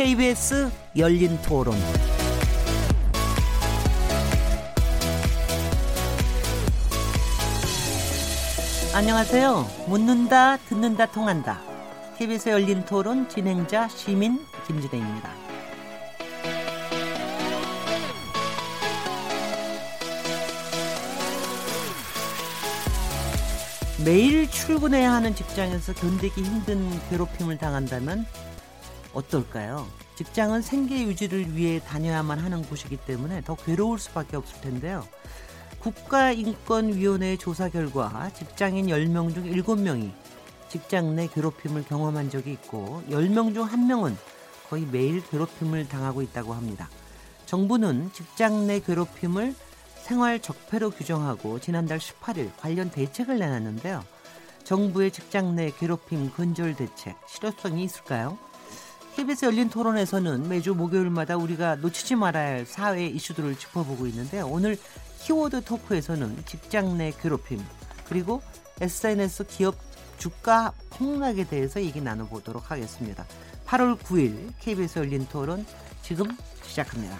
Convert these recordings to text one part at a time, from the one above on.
KBS 열린 토론. 안녕하세요. 묻는다, 듣는다, 통한다. KBS 열린 토론 진행자 시민 김진혜입니다. 매일 출근해야 하는 직장에서 견디기 힘든 괴롭힘을 당한다면 어떨까요? 직장은 생계 유지를 위해 다녀야만 하는 곳이기 때문에 더 괴로울 수밖에 없을 텐데요. 국가인권위원회 조사 결과 직장인 10명 중 7명이 직장 내 괴롭힘을 경험한 적이 있고 10명 중 1명은 거의 매일 괴롭힘을 당하고 있다고 합니다. 정부는 직장 내 괴롭힘을 생활 적폐로 규정하고 지난달 18일 관련 대책을 내놨는데요. 정부의 직장 내 괴롭힘 근절 대책 실효성이 있을까요? KBS 열린 토론에서는 매주 목요일마다 우리가 놓치지 말아야 할 사회 이슈들을 짚어보고 있는데 오늘 키워드 토크에서는 직장 내 괴롭힘 그리고 SNS 기업 주가 폭락에 대해서 얘기 나눠보도록 하겠습니다. 8월 9일 KBS 열린 토론 지금 시작합니다.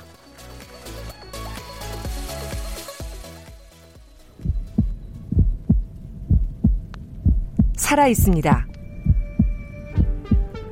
살아 있습니다.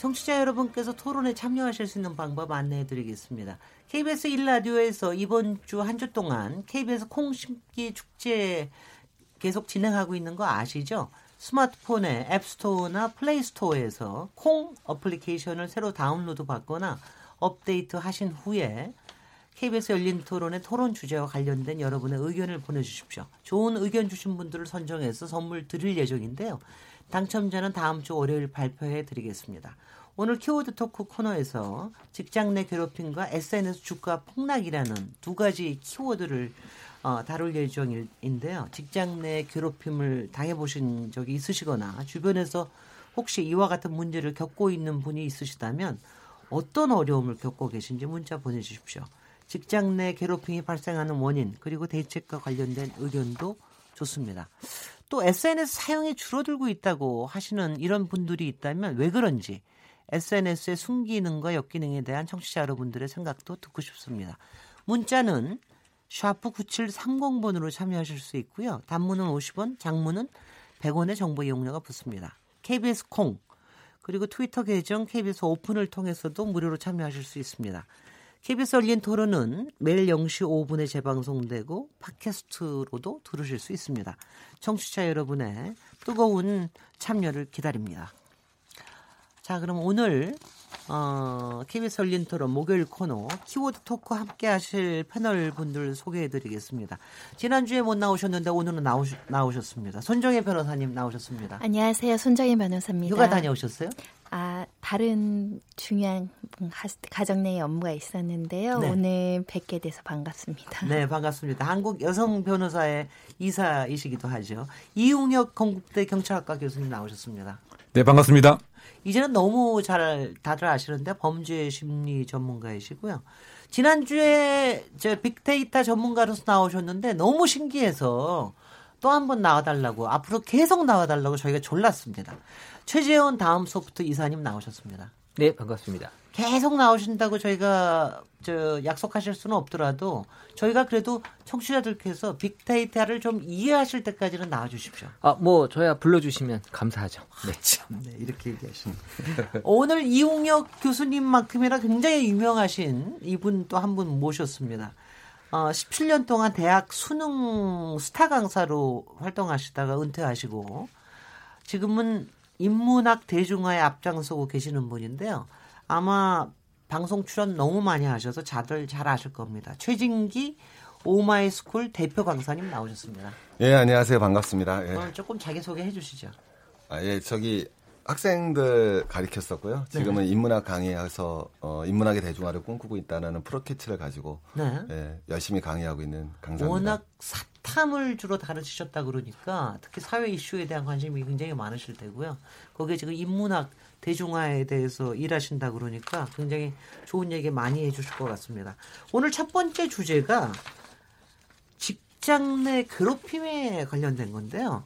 청취자 여러분께서 토론에 참여하실 수 있는 방법 안내해 드리겠습니다. KBS 1라디오에서 이번 주 한 주 동안 KBS 콩 심기 축제 계속 진행하고 있는 거 아시죠? 스마트폰의 앱스토어나 플레이스토어에서 콩 어플리케이션을 새로 다운로드 받거나 업데이트 하신 후에 KBS 열린 토론의 토론 주제와 관련된 여러분의 의견을 보내주십시오. 좋은 의견 주신 분들을 선정해서 선물 드릴 예정인데요. 당첨자는 다음 주 월요일 발표해 드리겠습니다. 오늘 키워드 토크 코너에서 직장 내 괴롭힘과 SNS 주가 폭락이라는 두 가지 키워드를 어, 다룰 예정인데요. 직장 내 괴롭힘을 당해보신 적이 있으시거나 주변에서 혹시 이와 같은 문제를 겪고 있는 분이 있으시다면 어떤 어려움을 겪고 계신지 문자 보내주십시오. 직장 내 괴롭힘이 발생하는 원인 그리고 대책과 관련된 의견도 좋습니다. 또 SNS 사용이 줄어들고 있다고 하시는 이런 분들이 있다면 왜 그런지 SNS의 순기능과 역기능에 대한 청취자 여러분들의 생각도 듣고 싶습니다. 문자는 샤프 9730번으로 참여하실 수 있고요. 단문은 50원, 장문은 100원의 정보 이용료가 붙습니다. KBS 콩 그리고 트위터 계정 KBS 오픈을 통해서도 무료로 참여하실 수 있습니다. KBS 열린 토론은 매일 0시 5분에 재방송되고 팟캐스트로도 들으실 수 있습니다. 청취자 여러분의 뜨거운 참여를 기다립니다. 자, 그럼 오늘 어, KBS 열린 토론 목요일 코너 키워드 토크 함께 하실 패널 분들 소개해 드리겠습니다. 지난주에 못 나오셨는데 오늘은 나오시, 나오셨습니다. 손정혜 변호사님 나오셨습니다. 안녕하세요. 손정혜 변호사입니다. 휴가 다녀오셨어요? 아, 다른 중요한 가정 내의 업무가 있었는데요. 네. 오늘 뵙게 돼서 반갑습니다. 네, 반갑습니다. 한국 여성 변호사의 이사이시기도 하죠. 이웅혁 건국대 경찰학과 교수님 나오셨습니다. 네, 반갑습니다. 이제는 너무 잘 다들 아시는데 범죄 심리 전문가이시고요. 지난주에 저 빅데이터 전문가로서 나오셨는데 너무 신기해서 또 한 번 나와달라고 앞으로 계속 나와달라고 저희가 졸랐습니다. 최재원 다음 소프트 이사님 나오셨습니다. 네, 반갑습니다. 계속 나오신다고 저희가 저 약속하실 수는 없더라도 저희가 그래도 청취자들께서 빅데이터를 좀 이해하실 때까지는 나와 주십시오. 아, 뭐 저야 불러 주시면 감사하죠. 네. 참, 네, 이렇게 얘기하시는. 오늘 이웅혁 교수님만큼이나 굉장히 유명하신 이분 또 한 분 모셨습니다. 어, 17년 동안 대학 수능 스타 강사로 활동하시다가 은퇴하시고 지금은 인문학 대중화에 앞장서고 계시는 분인데요. 아마 방송 출연 너무 많이 하셔서 다들 잘 아실 겁니다. 최진기 오마이스쿨 대표 강사님 나오셨습니다. 예, 안녕하세요. 반갑습니다. 예. 조금 자기소개 해주시죠. 아, 예, 저기 학생들 가르쳤었고요. 지금은 네. 인문학 강의해서 어, 인문학의 대중화를 꿈꾸고 있다는 프로젝트를 가지고 네. 예, 열심히 강의하고 있는 강사입니다. 워낙 사탐을 주로 다루시셨다 그러니까 특히 사회 이슈에 대한 관심이 굉장히 많으실 테고요. 거기에 지금 인문학 대중화에 대해서 일하신다 그러니까 굉장히 좋은 얘기 많이 해주실 것 같습니다. 오늘 첫 번째 주제가 직장 내 괴롭힘에 관련된 건데요.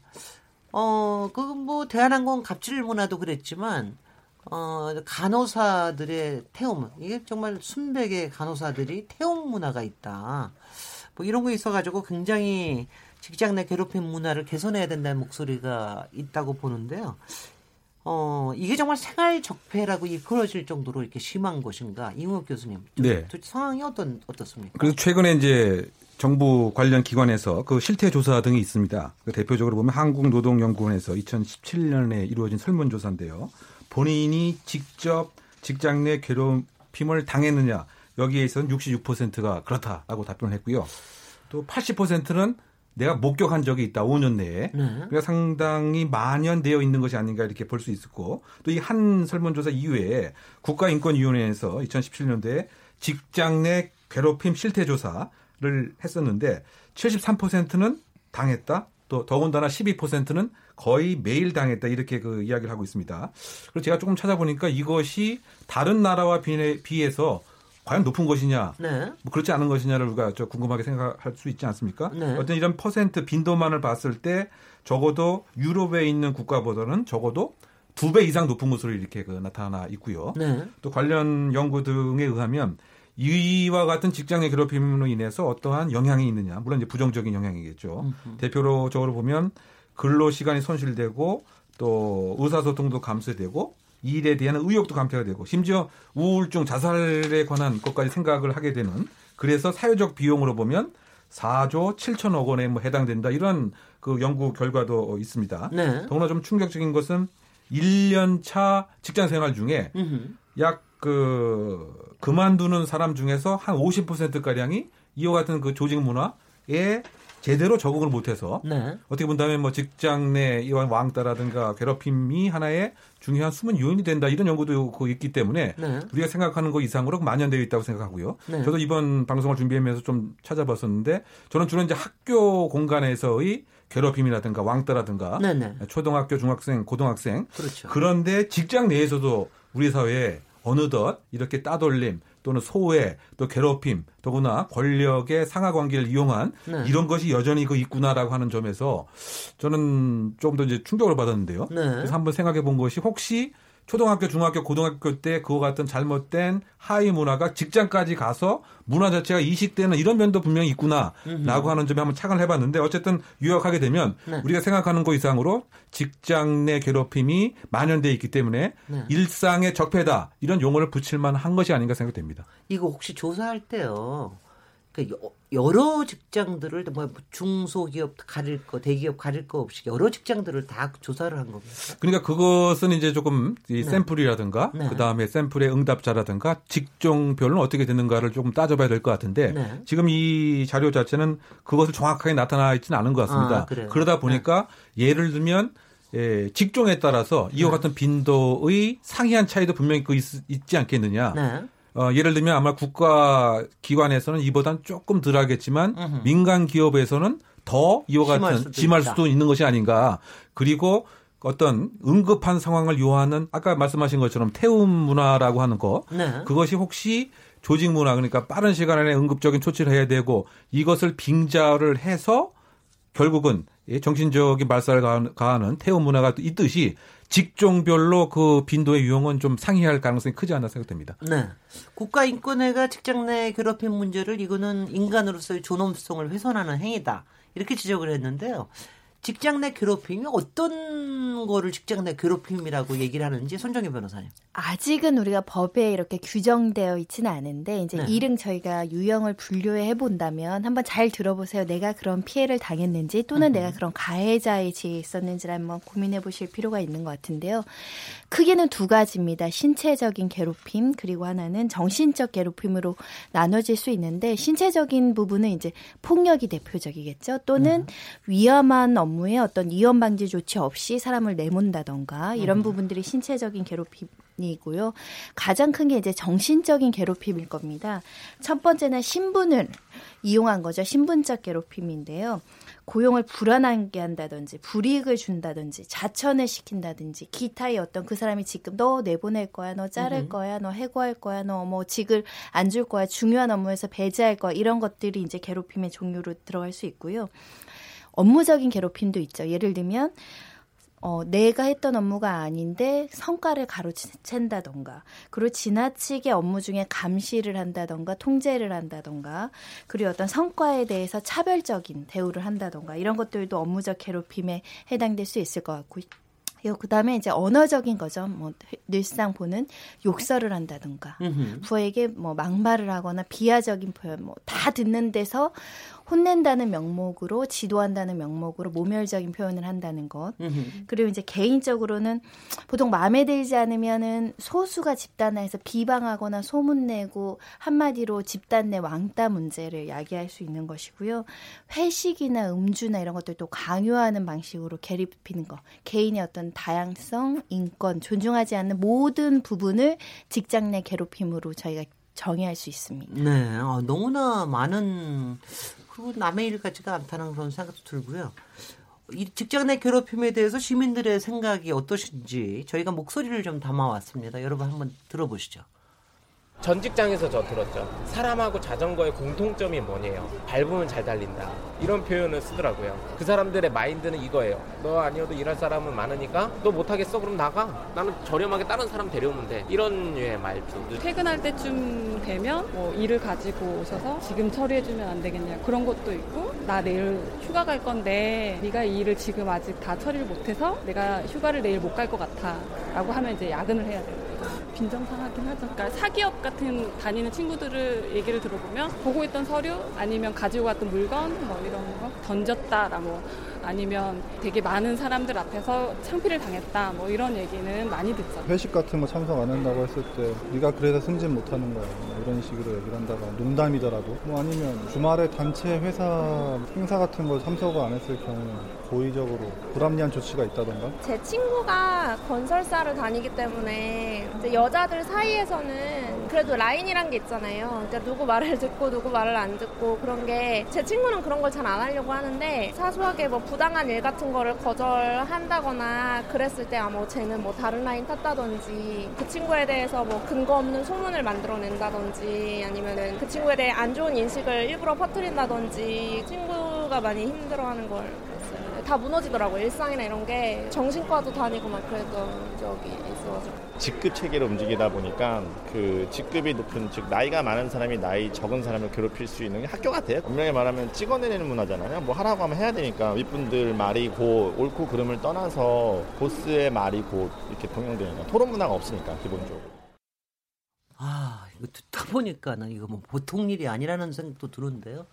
어, 그 뭐 대한항공 갑질 문화도 그랬지만 어, 간호사들의 태움 이게 정말 순백의 간호사들이 태움 문화가 있다. 뭐 이런 거 있어가지고 굉장히 직장 내 괴롭힘 문화를 개선해야 된다는 목소리가 있다고 보는데요. 어, 이게 정말 생활 적폐라고 이끌어질 정도로 이렇게 심한 것인가? 이웅혁 교수님. 네. 상황이 어떤, 어떻습니까? 그래서 최근에 이제 정부 관련 기관에서 그 실태 조사 등이 있습니다. 그 대표적으로 보면 한국노동연구원에서 2017년에 이루어진 설문조사인데요. 본인이 직접 직장 내 괴롭힘을 당했느냐 여기에서는 66%가 그렇다라고 답변을 했고요. 또 80%는 내가 목격한 적이 있다. 5년 내에. 네. 그러니까 상당히 만연되어 있는 것이 아닌가 이렇게 볼 수 있었고 또 이 한 설문조사 이후에 국가인권위원회에서 2017년도에 직장 내 괴롭힘 실태조사 를 했었는데 73%는 당했다. 또 더군다나 12%는 거의 매일 당했다 이렇게 그 이야기를 하고 있습니다. 그래서 제가 조금 찾아보니까 이것이 다른 나라와 비해서 과연 높은 것이냐, 네. 뭐 그렇지 않은 것이냐를 우리가 저 궁금하게 생각할 수 있지 않습니까? 네. 어떤 이런 퍼센트 빈도만을 봤을 때 적어도 유럽에 있는 국가보다는 적어도 두 배 이상 높은 것으로 이렇게 그 나타나 있고요. 네. 또 관련 연구 등에 의하면 이와 같은 직장의 괴롭힘으로 인해서 어떠한 영향이 있느냐, 물론 이제 부정적인 영향이겠죠. 음흠. 대표적으로 보면 근로 시간이 손실되고 또 의사소통도 감소되고 일에 대한 의욕도 감퇴가 되고 심지어 우울증 자살에 관한 것까지 생각을 하게 되는 그래서 사회적 비용으로 보면 4조 7천억 원에 뭐 해당된다 이런 그 연구 결과도 있습니다. 네. 더구나 좀 충격적인 것은 1년 차 직장 생활 중에 음흠. 약 그 그만두는 사람 중에서 한 50% 가량이 이와 같은 그 조직 문화에 제대로 적응을 못해서 네. 어떻게 본다면 뭐 직장 내 이와 왕따라든가 괴롭힘이 하나의 중요한 숨은 요인이 된다 이런 연구도 그 있기 때문에 네. 우리가 생각하는 것 이상으로 만연되어 있다고 생각하고요. 네. 저도 이번 방송을 준비하면서 좀 찾아봤었는데 저는 주로 이제 학교 공간에서의 괴롭힘이라든가 왕따라든가 네네. 초등학교, 중학생, 고등학생 그렇죠. 그런데 직장 내에서도 우리 사회에 어느덧 이렇게 따돌림 또는 소외 또 괴롭힘 더구나 권력의 상하 관계를 이용한 네. 이런 것이 여전히 그 있구나라고 하는 점에서 저는 조금 더 이제 충격을 받았는데요. 네. 그래서 한번 생각해 본 것이 혹시 초등학교, 중학교, 고등학교 때 그와 같은 잘못된 하위 문화가 직장까지 가서 문화 자체가 이식되는 이런 면도 분명히 있구나라고 하는 점에 한번 착안을 해봤는데 어쨌든 유학하게 되면 네. 우리가 생각하는 것 이상으로 직장 내 괴롭힘이 만연돼 있기 때문에 네. 일상의 적폐다 이런 용어를 붙일 만 한 것이 아닌가 생각됩니다. 이거 혹시 조사할 때요. 그 여- 여러 직장들을 뭐 중소기업 가릴 거, 대기업 가릴 거 없이 여러 직장들을 다 조사를 한 겁니다. 그러니까 그것은 이제 조금 이 네. 샘플이라든가 네. 그 다음에 샘플의 응답자라든가 직종별로 어떻게 되는가를 조금 따져봐야 될 것 같은데 네. 지금 이 자료 자체는 그것을 정확하게 나타나 있지는 않은 것 같습니다. 아? 그러다 보니까 예를 들면 예, 직종에 따라서 이와 네. 같은 빈도의 상이한 차이도 분명히 그 있, 있지 않겠느냐. 네. 어, 예를 들면 아마 국가 기관에서는 이보단 조금 덜 하겠지만 음흠. 민간 기업에서는 더 이와 같은 수도 심할 있다. 수도 있는 것이 아닌가. 그리고 어떤 응급한 상황을 요하는 아까 말씀하신 것처럼 태움 문화라고 하는 거 네. 그것이 혹시 조직 문화 그러니까 빠른 시간 안에 응급적인 조치를 해야 되고 이것을 빙자를 해서 결국은 이 정신적인 말살을 가하는- 태움 문화가 있듯이 직종별로 그 빈도의 유형은 좀 상이할 가능성이 크지 않나 생각됩니다. 네. 국가인권회가 직장 내 괴롭힘 문제를 이거는 인간으로서의 존엄성을 훼손하는 행위다. 이렇게 지적을 했는데요. 직장 내 괴롭힘이 어떤 거를 직장 내 괴롭힘이라고 얘기를 하는지 손정희 변호사님. 아직은 우리가 법에 이렇게 규정되어 있지는 않은데 이제 네. 이름 저희가 유형을 분류해 본다면 한번 잘 들어보세요. 내가 그런 피해를 당했는지 또는 내가 그런 가해자의 지에 있었는지를 한번 고민해 보실 필요가 있는 것 같은데요. 크게는 두 가지입니다. 신체적인 괴롭힘 그리고 하나는 정신적 괴롭힘으로 나눠질 수 있는데 신체적인 부분은 이제 폭력이 대표적이겠죠. 또는 위험한 업무 에 어떤 위험 방지 조치 없이 사람을 내몬다던가 이런 부분들이 신체적인 괴롭힘 이고요. 가장 큰 게 이제 정신적인 괴롭힘일 겁니다. 첫 번째는 신분을 이용한 거죠. 신분적 괴롭힘인데요. 고용을 불안하게 한다든지 불이익을 준다든지 자천을 시킨다든지 기타의 어떤 그 사람이 지금 너 내보낼 거야 너 자를 음. 거야 너 해고할 거야 너 뭐 직을 안 줄 거야 중요한 업무에서 배제할 거야 이런 것들이 이제 괴롭힘의 종류로 들어갈 수 있고요 업무적인 괴롭힘도 있죠 예를 들면 어, 내가 했던 업무가 아닌데 성과를 가로챈다던가, 그리고 지나치게 업무 중에 감시를 한다던가, 통제를 한다던가, 그리고 어떤 성과에 대해서 차별적인 대우를 한다던가, 이런 것들도 업무적 괴롭힘에 해당될 수 있을 것 같고, 그 다음에 이제 언어적인 거죠. 뭐, 늘상 보는 욕설을 한다던가, 음흠. 부에게 뭐 막말을 하거나 비하적인 표현, 뭐 다 듣는 데서 혼낸다는 명목으로 지도한다는 명목으로 모멸적인 표현을 한다는 것. 음흠. 그리고 이제 개인적으로는 보통 마음에 들지 않으면은 소수가 집단화해서 비방하거나 소문내고 한마디로 집단 내 왕따 문제를 야기할 수 있는 것이고요. 회식이나 음주나 이런 것들 또 강요하는 방식으로 괴롭히는 것. 개인의 어떤 다양성, 인권, 존중하지 않는 모든 부분을 직장 내 괴롭힘으로 저희가 정의할 수 있습니다. 네, 어, 너무나 많은 그리고 남의 일 같지가 않다는 그런 생각도 들고요. 이 직장 내 괴롭힘에 대해서 시민들의 생각이 어떠신지 저희가 목소리를 좀 담아왔습니다. 여러분 한번 들어보시죠. 전 직장에서 저 들었죠. 사람하고 자전거의 공통점이 뭐냐요? 밟으면 잘 달린다. 이런 표현을 쓰더라고요. 그 사람들의 마인드는 이거예요. 너 아니어도 일할 사람은 많으니까 너 못하겠어? 그럼 나가. 나는 저렴하게 다른 사람 데려오면 돼. 이런 류의 말투. 퇴근할 때쯤 되면 뭐 일을 가지고 오셔서 지금 처리해주면 안 되겠냐 그런 것도 있고 나 내일 휴가 갈 건데 네가 이 일을 지금 아직 다 처리를 못해서 내가 휴가를 내일 못 갈 것 같아 라고 하면 이제 야근을 해야 돼요. 빈정상하긴 하죠. 그러니까 사기업 같은 다니는 친구들을 얘기를 들어보면 보고 있던 서류 아니면 가지고 갔던 물건 뭐 이런 거 던졌다라 뭐 아니면 되게 많은 사람들 앞에서 창피를 당했다 뭐 이런 얘기는 많이 듣죠. 회식 같은 거 참석 안 한다고 했을 때 네가 그래서 승진 못 하는 거야 뭐 이런 식으로 얘기를 한다가 농담이더라도 뭐 아니면 주말에 단체 회사 행사 같은 거 참석을 안 했을 경우에 고의적으로 불합리한 조치가 있다던가 제 친구가 건설사를 다니기 때문에 이제 여 자들 사이에서는 그래도 라인이란 게 있잖아요. 그러니까 누구 말을 듣고 누구 말을 안 듣고 그런 게 제 친구는 그런 걸 잘 안 하려고 하는데 사소하게 뭐 부당한 일 같은 거를 거절한다거나 그랬을 때 아뭐 쟤는 뭐 다른 라인 탔다든지 그 친구에 대해서 뭐 근거 없는 소문을 만들어낸다든지 아니면은 그 친구에 대해 안 좋은 인식을 일부러 퍼뜨린다든지 친구가 많이 힘들어하는 걸. 다 무너지더라고요. 일상이나 이런 게 정신과도 다니고 막 그랬던 적이 있어가지고. 직급 체계로 움직이다 보니까 그 직급이 높은 즉 나이가 많은 사람이 나이 적은 사람을 괴롭힐 수 있는 게 학교 같아요. 분명히 말하면 찍어내는 문화잖아요. 뭐 하라고 하면 해야 되니까 윗분들 말이 고 옳고 그름을 떠나서 보스의 말이 고 이렇게 통용되니까 토론 문화가 없으니까 기본적으로. 아, 이거 듣다 보니까 는 이거 뭐 보통 일이 아니라는 생각도 드는데요.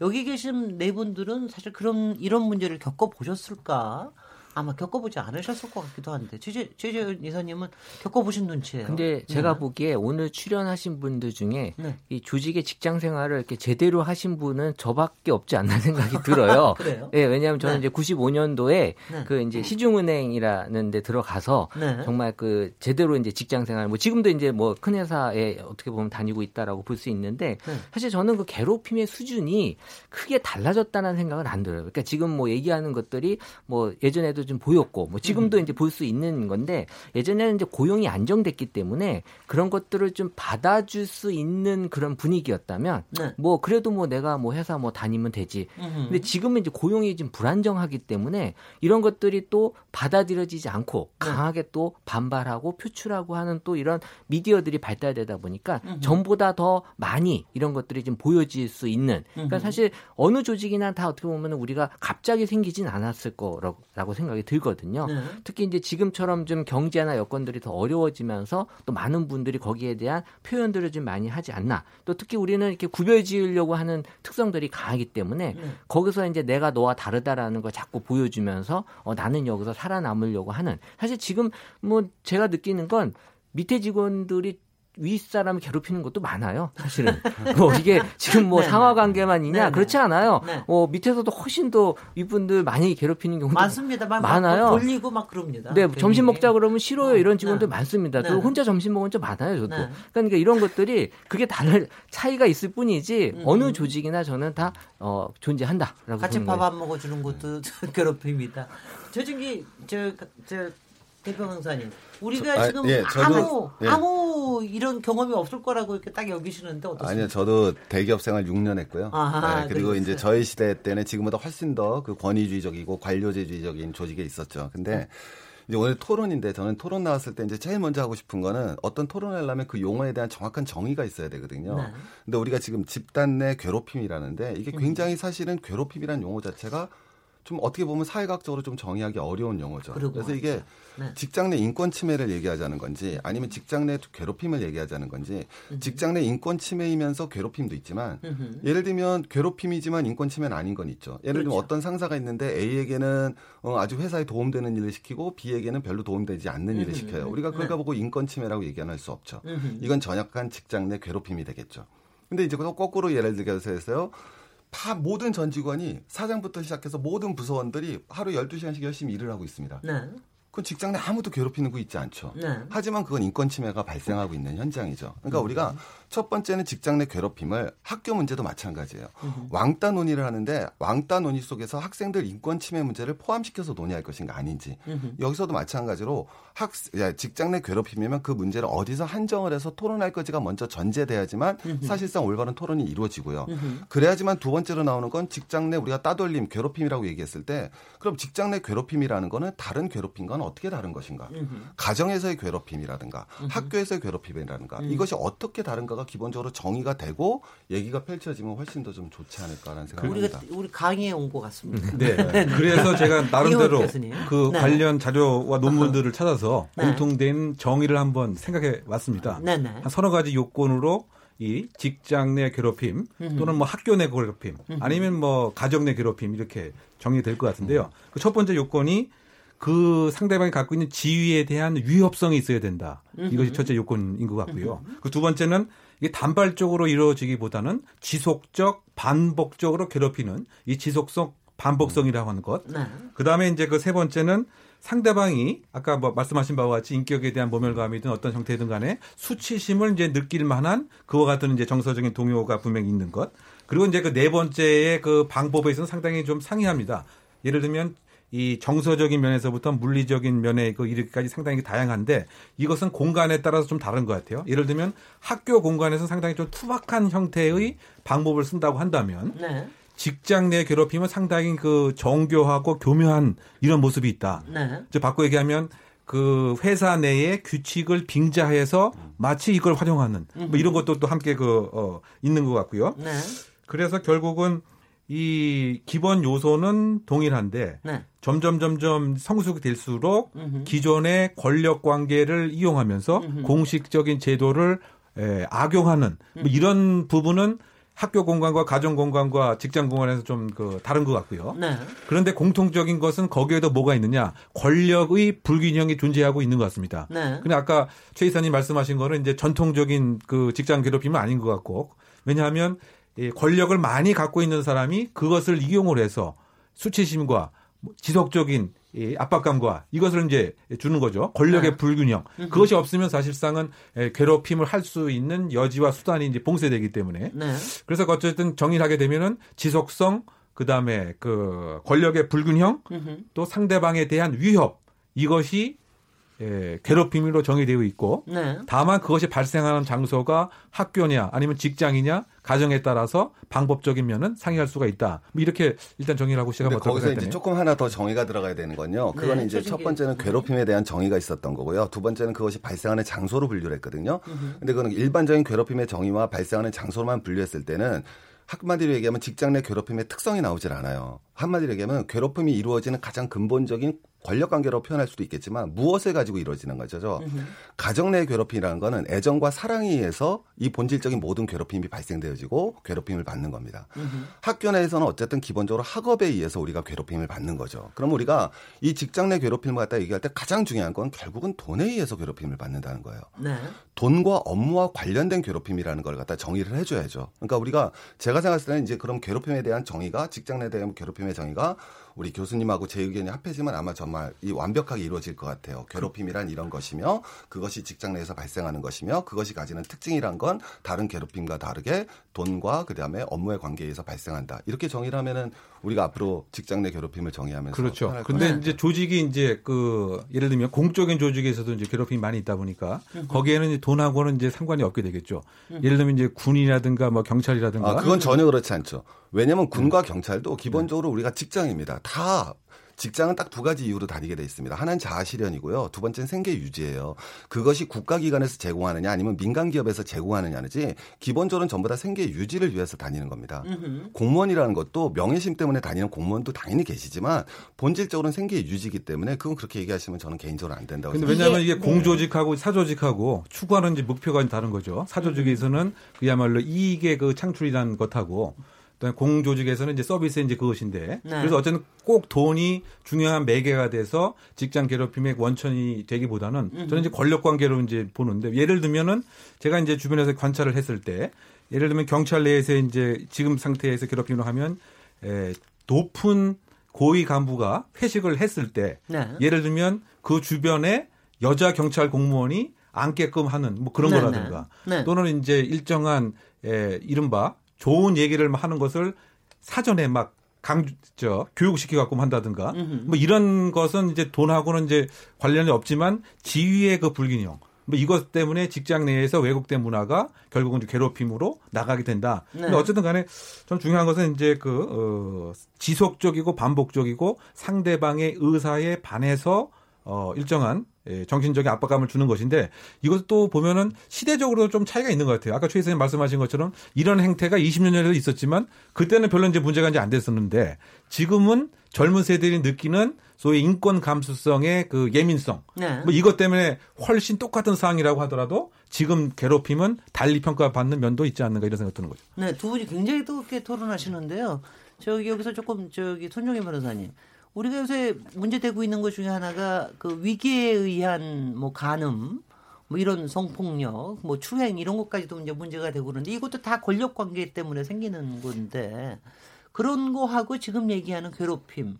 여기 계신 네 분들은 사실 그런 이런 문제를 겪어 보셨을까? 아마 겪어보지 않으셨을 것 같기도 한데 최재 최재 이사님은 겪어보신 눈치예요. 근데 제가 네. 보기에 오늘 출연하신 분들 중에 네. 이 조직의 직장 생활을 이렇게 제대로 하신 분은 저밖에 없지 않나 생각이 들어요. 그래요? 예, 왜냐하면 저는 네. 이제 95년도에 네. 그 이제 시중은행이라는 데 들어가서 네. 정말 그 제대로 이제 직장 생활 뭐 지금도 이제 뭐 큰 회사에 어떻게 보면 다니고 있다라고 볼 수 있는데 네. 사실 저는 그 괴롭힘의 수준이 크게 달라졌다는 생각은 안 들어요. 그러니까 지금 뭐 얘기하는 것들이 뭐 예전에도 좀 보였고 뭐 지금도 음. 이제 볼 수 있는 건데 예전에는 이제 고용이 안정됐기 때문에 그런 것들을 좀 받아줄 수 있는 그런 분위기였다면 네. 뭐 그래도 뭐 내가 뭐 회사 뭐 다니면 되지. 음흠. 근데 지금은 이제 고용이 좀 불안정하기 때문에 이런 것들이 또 받아들여지지 않고 네. 강하게 또 반발하고 표출하고 하는 또 이런 미디어들이 발달되다 보니까 음흠. 전보다 더 많이 이런 것들이 좀 보여질 수 있는 그러니까. 사실 어느 조직이나 다 어떻게 보면 우리가 갑자기 생기진 않았을 거라고 생각 이 들거든요. 네. 특히 이제 지금처럼 좀 경제나 여건들이 더 어려워지면서 또 많은 분들이 거기에 대한 표현들을 좀 많이 하지 않나. 또 특히 우리는 이렇게 구별 지으려고 하는 특성들이 강하기 때문에 네. 거기서 이제 내가 너와 다르다라는 걸 자꾸 보여주면서 어, 나는 여기서 살아남으려고 하는 사실 지금 뭐 제가 느끼는 건 밑에 직원들이 윗사람을 괴롭히는 것도 많아요. 사실은. 뭐 이게 지금 뭐 네, 상하 네. 관계만이냐 네, 그렇지 네. 않아요. 네. 어, 밑에서도 훨씬 더 윗분들 많이 괴롭히는 경우도 많습니다. 막, 많아요. 막 돌리고 막 그럽니다. 네, 괜히. 점심 먹자 그러면 싫어요. 이런 직원들 네. 많습니다. 네. 저 혼자 점심 먹은 적 많아요, 저도. 네. 그러니까 이런 것들이 그게 다른 차이가 있을 뿐이지 음. 어느 조직이나 저는 다 어, 존재한다라고 같이 밥. 안 먹어 주는 것도 괴롭힘이다. 조진기 저, 저 대표 강사님, 우리가 저- 아, 지금 예, 저도- 아무 예. 아무 이런 경험이 없을 거라고 이렇게 딱 여기시는데 어떻습니까? 아니요, 저도 대기업 생활 6년 했고요. 아하, 네, 그리고. 이제 저희 시대 때는 지금보다 훨씬 더 그 권위주의적이고 관료제주의적인 조직에 있었죠. 근데 이제 오늘 토론인데 저는 토론 나왔을 때 이제 제일 먼저 하고 싶은 거는 어떤 토론을 하려면 그 용어에 대한 정확한 정의가 있어야 되거든요. 네. 근데 우리가 지금 집단 내 괴롭힘이라는데 이게 음. 굉장히 사실은 괴롭힘이라는 용어 자체가 좀 어떻게 보면 사회학적으로 좀 정의하기 어려운 용어죠. 그래서 이게 네. 직장 내 인권 침해를 얘기하자는 건지 아니면 직장 내 괴롭힘을 얘기하자는 건지 직장 내 인권 침해이면서 괴롭힘도 있지만 음흠. 예를 들면 괴롭힘이지만 인권 침해는 아닌 건 있죠. 예를 들면 그렇죠. 어떤 상사가 있는데 A에게는 어, 아주 회사에 도움되는 일을 시키고 B에게는 별로 도움되지 않는 일을. 시켜요. 우리가 그걸 네. 보고 인권 침해라고 얘기할 수 없죠. 이건 전역한 직장 내 괴롭힘이 되겠죠. 근데 이제 또 거꾸로 예를 들어서 해서요. 다 모든 전 직원이 사장부터 시작해서 모든 부서원들이 하루 12시간씩 열심히 일을 하고 있습니다. 네. 그건 직장 내 아무도 괴롭히는 거 있지 않죠. 네. 하지만 그건 인권 침해가 발생하고 있는 현장이죠. 음. 그러니까 우리가 첫 번째는 직장 내 괴롭힘을 학교 문제도 마찬가지예요. 음. 왕따 논의를 하는데 왕따 논의 속에서 학생들 인권 침해 문제를 포함시켜서 논의할 것인가 아닌지 음흠. 여기서도 마찬가지로 학 야, 직장 내 괴롭힘이면 그 문제를 어디서 한정을 해서 토론할 것이가 먼저 전제돼야지만 사실상 올바른 토론이 이루어지고요. 그래야지만 두 번째로 나오는 건 직장 내 우리가 따돌림, 괴롭힘이라고 얘기했을 때 그럼 직장 내 괴롭힘이라는 거는 다른 괴롭힘과는 어떻게 다른 것인가? 가정에서의 괴롭힘이라든가 학교에서의 괴롭힘이라든가 이것이 어떻게 다른가 가 기본적으로 정의가 되고 얘기가 펼쳐지면 훨씬 더 좀 좋지 않을까라는 생각입니다. 우리가 우리 강의에 온 것 같습니다. 네. 그래서 제가 나름대로. 그 네. 관련 자료와 논문들을 찾아서 네. 공통된 정의를 한번 생각해 왔습니다. 네네. 한 서너 가지 요건으로 이 직장 내 괴롭힘 또는 뭐 학교 내 괴롭힘 아니면 뭐 가정 내 괴롭힘 이렇게 정리될 것 같은데요. 그 첫 번째 요건이 그 상대방이 갖고 있는 지위에 대한 위협성이 있어야 된다. 이것이 첫째 요건인 것 같고요. 그 두 번째는 이게 단발적으로 이루어지기보다는 지속적 반복적으로 괴롭히는 이 지속성 반복성이라고 하는 것. 네. 그 다음에 이제 그 세 번째는 상대방이 아까 뭐 말씀하신 바와 같이 인격에 대한 모멸감이든 어떤 형태든 간에 수치심을 이제 느낄 만한 그와 같은 이제 정서적인 동요가 분명히 있는 것. 그리고 이제 그 네 번째의 그 방법에 있어서는 상당히 좀 상이합니다. 예를 들면 이 정서적인 면에서부터 물리적인 면에 그 이르기까지 상당히 다양한데 이것은 공간에 따라서 좀 다른 것 같아요. 예를 들면 학교 공간에서 상당히 좀 투박한 형태의 방법을 쓴다고 한다면 네. 직장 내 괴롭힘은 상당히 그 정교하고 교묘한 이런 모습이 있다. 네. 저 바꿔 얘기하면 그 회사 내의 규칙을 빙자해서 마치 이걸 활용하는 뭐 이런 것도 또 함께 그 어, 있는 것 같고요. 네. 그래서 결국은 이 기본 요소는 동일한데 네. 점점 점점 성숙이 될수록 음흠. 기존의 권력 관계를 이용하면서 공식적인 제도를 에, 악용하는 뭐 이런 부분은 학교 공간과 가정 공간과 직장 공간에서 좀 그 다른 것 같고요. 네. 그런데 공통적인 것은 거기에도 뭐가 있느냐? 권력의 불균형이 존재하고 있는 것 같습니다. 네. 근데 아까 최 이사님 말씀하신 거는 이제 전통적인 그 직장 괴롭힘은 아닌 것 같고 왜냐하면 이 권력을 많이 갖고 있는 사람이 그것을 이용을 해서 수치심과 뭐 지속적인 이 압박감과 이것을 이제 주는 거죠. 권력의 네. 불균형. 그것이 없으면 사실상은 에, 괴롭힘을 할 수 있는 여지와 수단이 이제 봉쇄되기 때문에 네. 그래서 어쨌든 정의를 하게 되면은 지속성 그 다음에 그 권력의 불균형. 또 상대방에 대한 위협 이것이 예, 괴롭힘으로 정의되어 있고 네. 다만 그것이 발생하는 장소가 학교냐 아니면 직장이냐 가정에 따라서 방법적인 면은 상이할 수가 있다. 뭐 이렇게 일단 정의를 하고 시작하면 어떨까 거기서 이제. 조금 하나 더 정의가 들어가야 되는 건요. 그거는 네, 이제 첫 번째는 괴롭힘에 대한 정의가 있었던 거고요. 두 번째는 그것이 발생하는 장소로 분류를 했거든요. 근데 그거는 일반적인 괴롭힘의 정의와 발생하는 장소로만 분류했을 때는 한마디로 얘기하면 직장 내 괴롭힘의 특성이 나오질 않아요. 한마디로 얘기하면 괴롭힘이 이루어지는 가장 근본적인 권력 관계로 표현할 수도 있겠지만 무엇을 가지고 이루어지는 거죠. 가정 내 괴롭힘이라는 거는 애정과 사랑에 의해서 이 본질적인 모든 괴롭힘이 발생되어지고 괴롭힘을 받는 겁니다. 학교 내에서는 어쨌든 기본적으로 학업에 의해서 우리가 괴롭힘을 받는 거죠. 그럼 우리가 이 직장 내 괴롭힘을 갖다 얘기할 때 가장 중요한 건 결국은 돈에 의해서 괴롭힘을 받는다는 거예요. 네. 돈과 업무와 관련된 괴롭힘이라는 걸 갖다 정의를 해줘야죠. 그러니까 우리가 제가 생각했을 때는 이제 그럼 괴롭힘에 대한 정의가 직장 내에 대한 괴롭힘의 정의가 우리 교수님하고 제 의견이 합해지면 아마 정말 이 완벽하게 이루어질 것 같아요. 괴롭힘이란 이런 것이며 그것이 직장 내에서 발생하는 것이며 그것이 가지는 특징이란 건 다른 괴롭힘과 다르게 돈과 그다음에 업무의 관계에서 발생한다. 이렇게 정의를 하면은 우리가 앞으로 직장 내 괴롭힘을 정의하면서 그렇죠. 근데. 이제 조직이 이제 그 예를 들면 공적인 조직에서도 이제 괴롭힘이 많이 있다 보니까 거기에는 이제 돈하고는 이제 상관이 없게 되겠죠. 예를 들면 이제 군이라든가 뭐 경찰이라든가 아, 그건 전혀 그렇지 않죠. 왜냐하면 군과 경찰도 기본적으로 우리가 직장입니다. 다 직장은 딱 두 가지 이유로 다니게 돼 있습니다. 하나는 자아 실현이고요. 두 번째는 생계 유지예요. 그것이 국가기관에서 제공하느냐 아니면 민간 기업에서 제공하느냐지 기본적으로는 전부 다 생계 유지를 위해서 다니는 겁니다. 공무원이라는 것도 명예심 때문에 다니는 공무원도 당연히 계시지만 본질적으로는 생계 유지이기 때문에 그건 그렇게 얘기하시면 저는 개인적으로 안 된다고 근데 생각합니다. 왜냐하면 이게 공조직하고 사조직하고 추구하는 목표가 다른 거죠. 사조직에서는 그야말로 이익의 그 창출이라는 것하고 그다음에 공조직에서는 이제 서비스의 이제 그것인데 네. 그래서 어쨌든 꼭 돈이 중요한 매개가 돼서 직장 괴롭힘의 원천이 되기보다는 저는 이제 권력 관계로 이제 보는데 예를 들면은 제가 이제 주변에서 관찰을 했을 때 예를 들면 경찰 내에서 이제 지금 상태에서 괴롭힘을 하면 에, 높은 고위 간부가 회식을 했을 때 네. 예를 들면 그 주변에 여자 경찰 공무원이 앉게끔 하는 뭐 그런 네, 거라든가 네. 네. 또는 이제 일정한 에, 이른바 좋은 얘기를 하는 것을 사전에 막 강조, 저, 교육시켜 갖고 한다든가 뭐 이런 것은 이제 돈하고는 이제 관련이 없지만 지위의 그 불균형 뭐 이것 때문에 직장 내에서 왜곡된 문화가 결국은 이제 괴롭힘으로 나가게 된다. 근데 네. 어쨌든 간에 전 중요한 것은 이제 그, 어, 지속적이고 반복적이고 상대방의 의사에 반해서 어, 일정한 예, 정신적인 압박감을 주는 것인데 이것도 보면은 시대적으로 좀 차이가 있는 것 같아요. 아까 최 선생님 말씀하신 것처럼 이런 행태가 20년 전에도 있었지만 그때는 별로 이제 문제가 이제 안 됐었는데 지금은 젊은 세대들이 느끼는 소위 인권 감수성의 그 예민성 네. 뭐 이것 때문에 훨씬 똑같은 사항이라고 하더라도 지금 괴롭힘은 달리 평가받는 면도 있지 않는가 이런 생각 드는 거죠. 네, 두 분이 굉장히 뜨겁게 토론하시는데요. 저기 여기서 조금 저기 손종희 변호사님, 우리가 요새 문제되고 있는 것 중에 하나가 그 위기에 의한 뭐 간음, 뭐 이런 성폭력, 뭐 추행 이런 것까지도 이제 문제가 되고 그러는데 이것도 다 권력 관계 때문에 생기는 건데 그런 거하고 지금 얘기하는 괴롭힘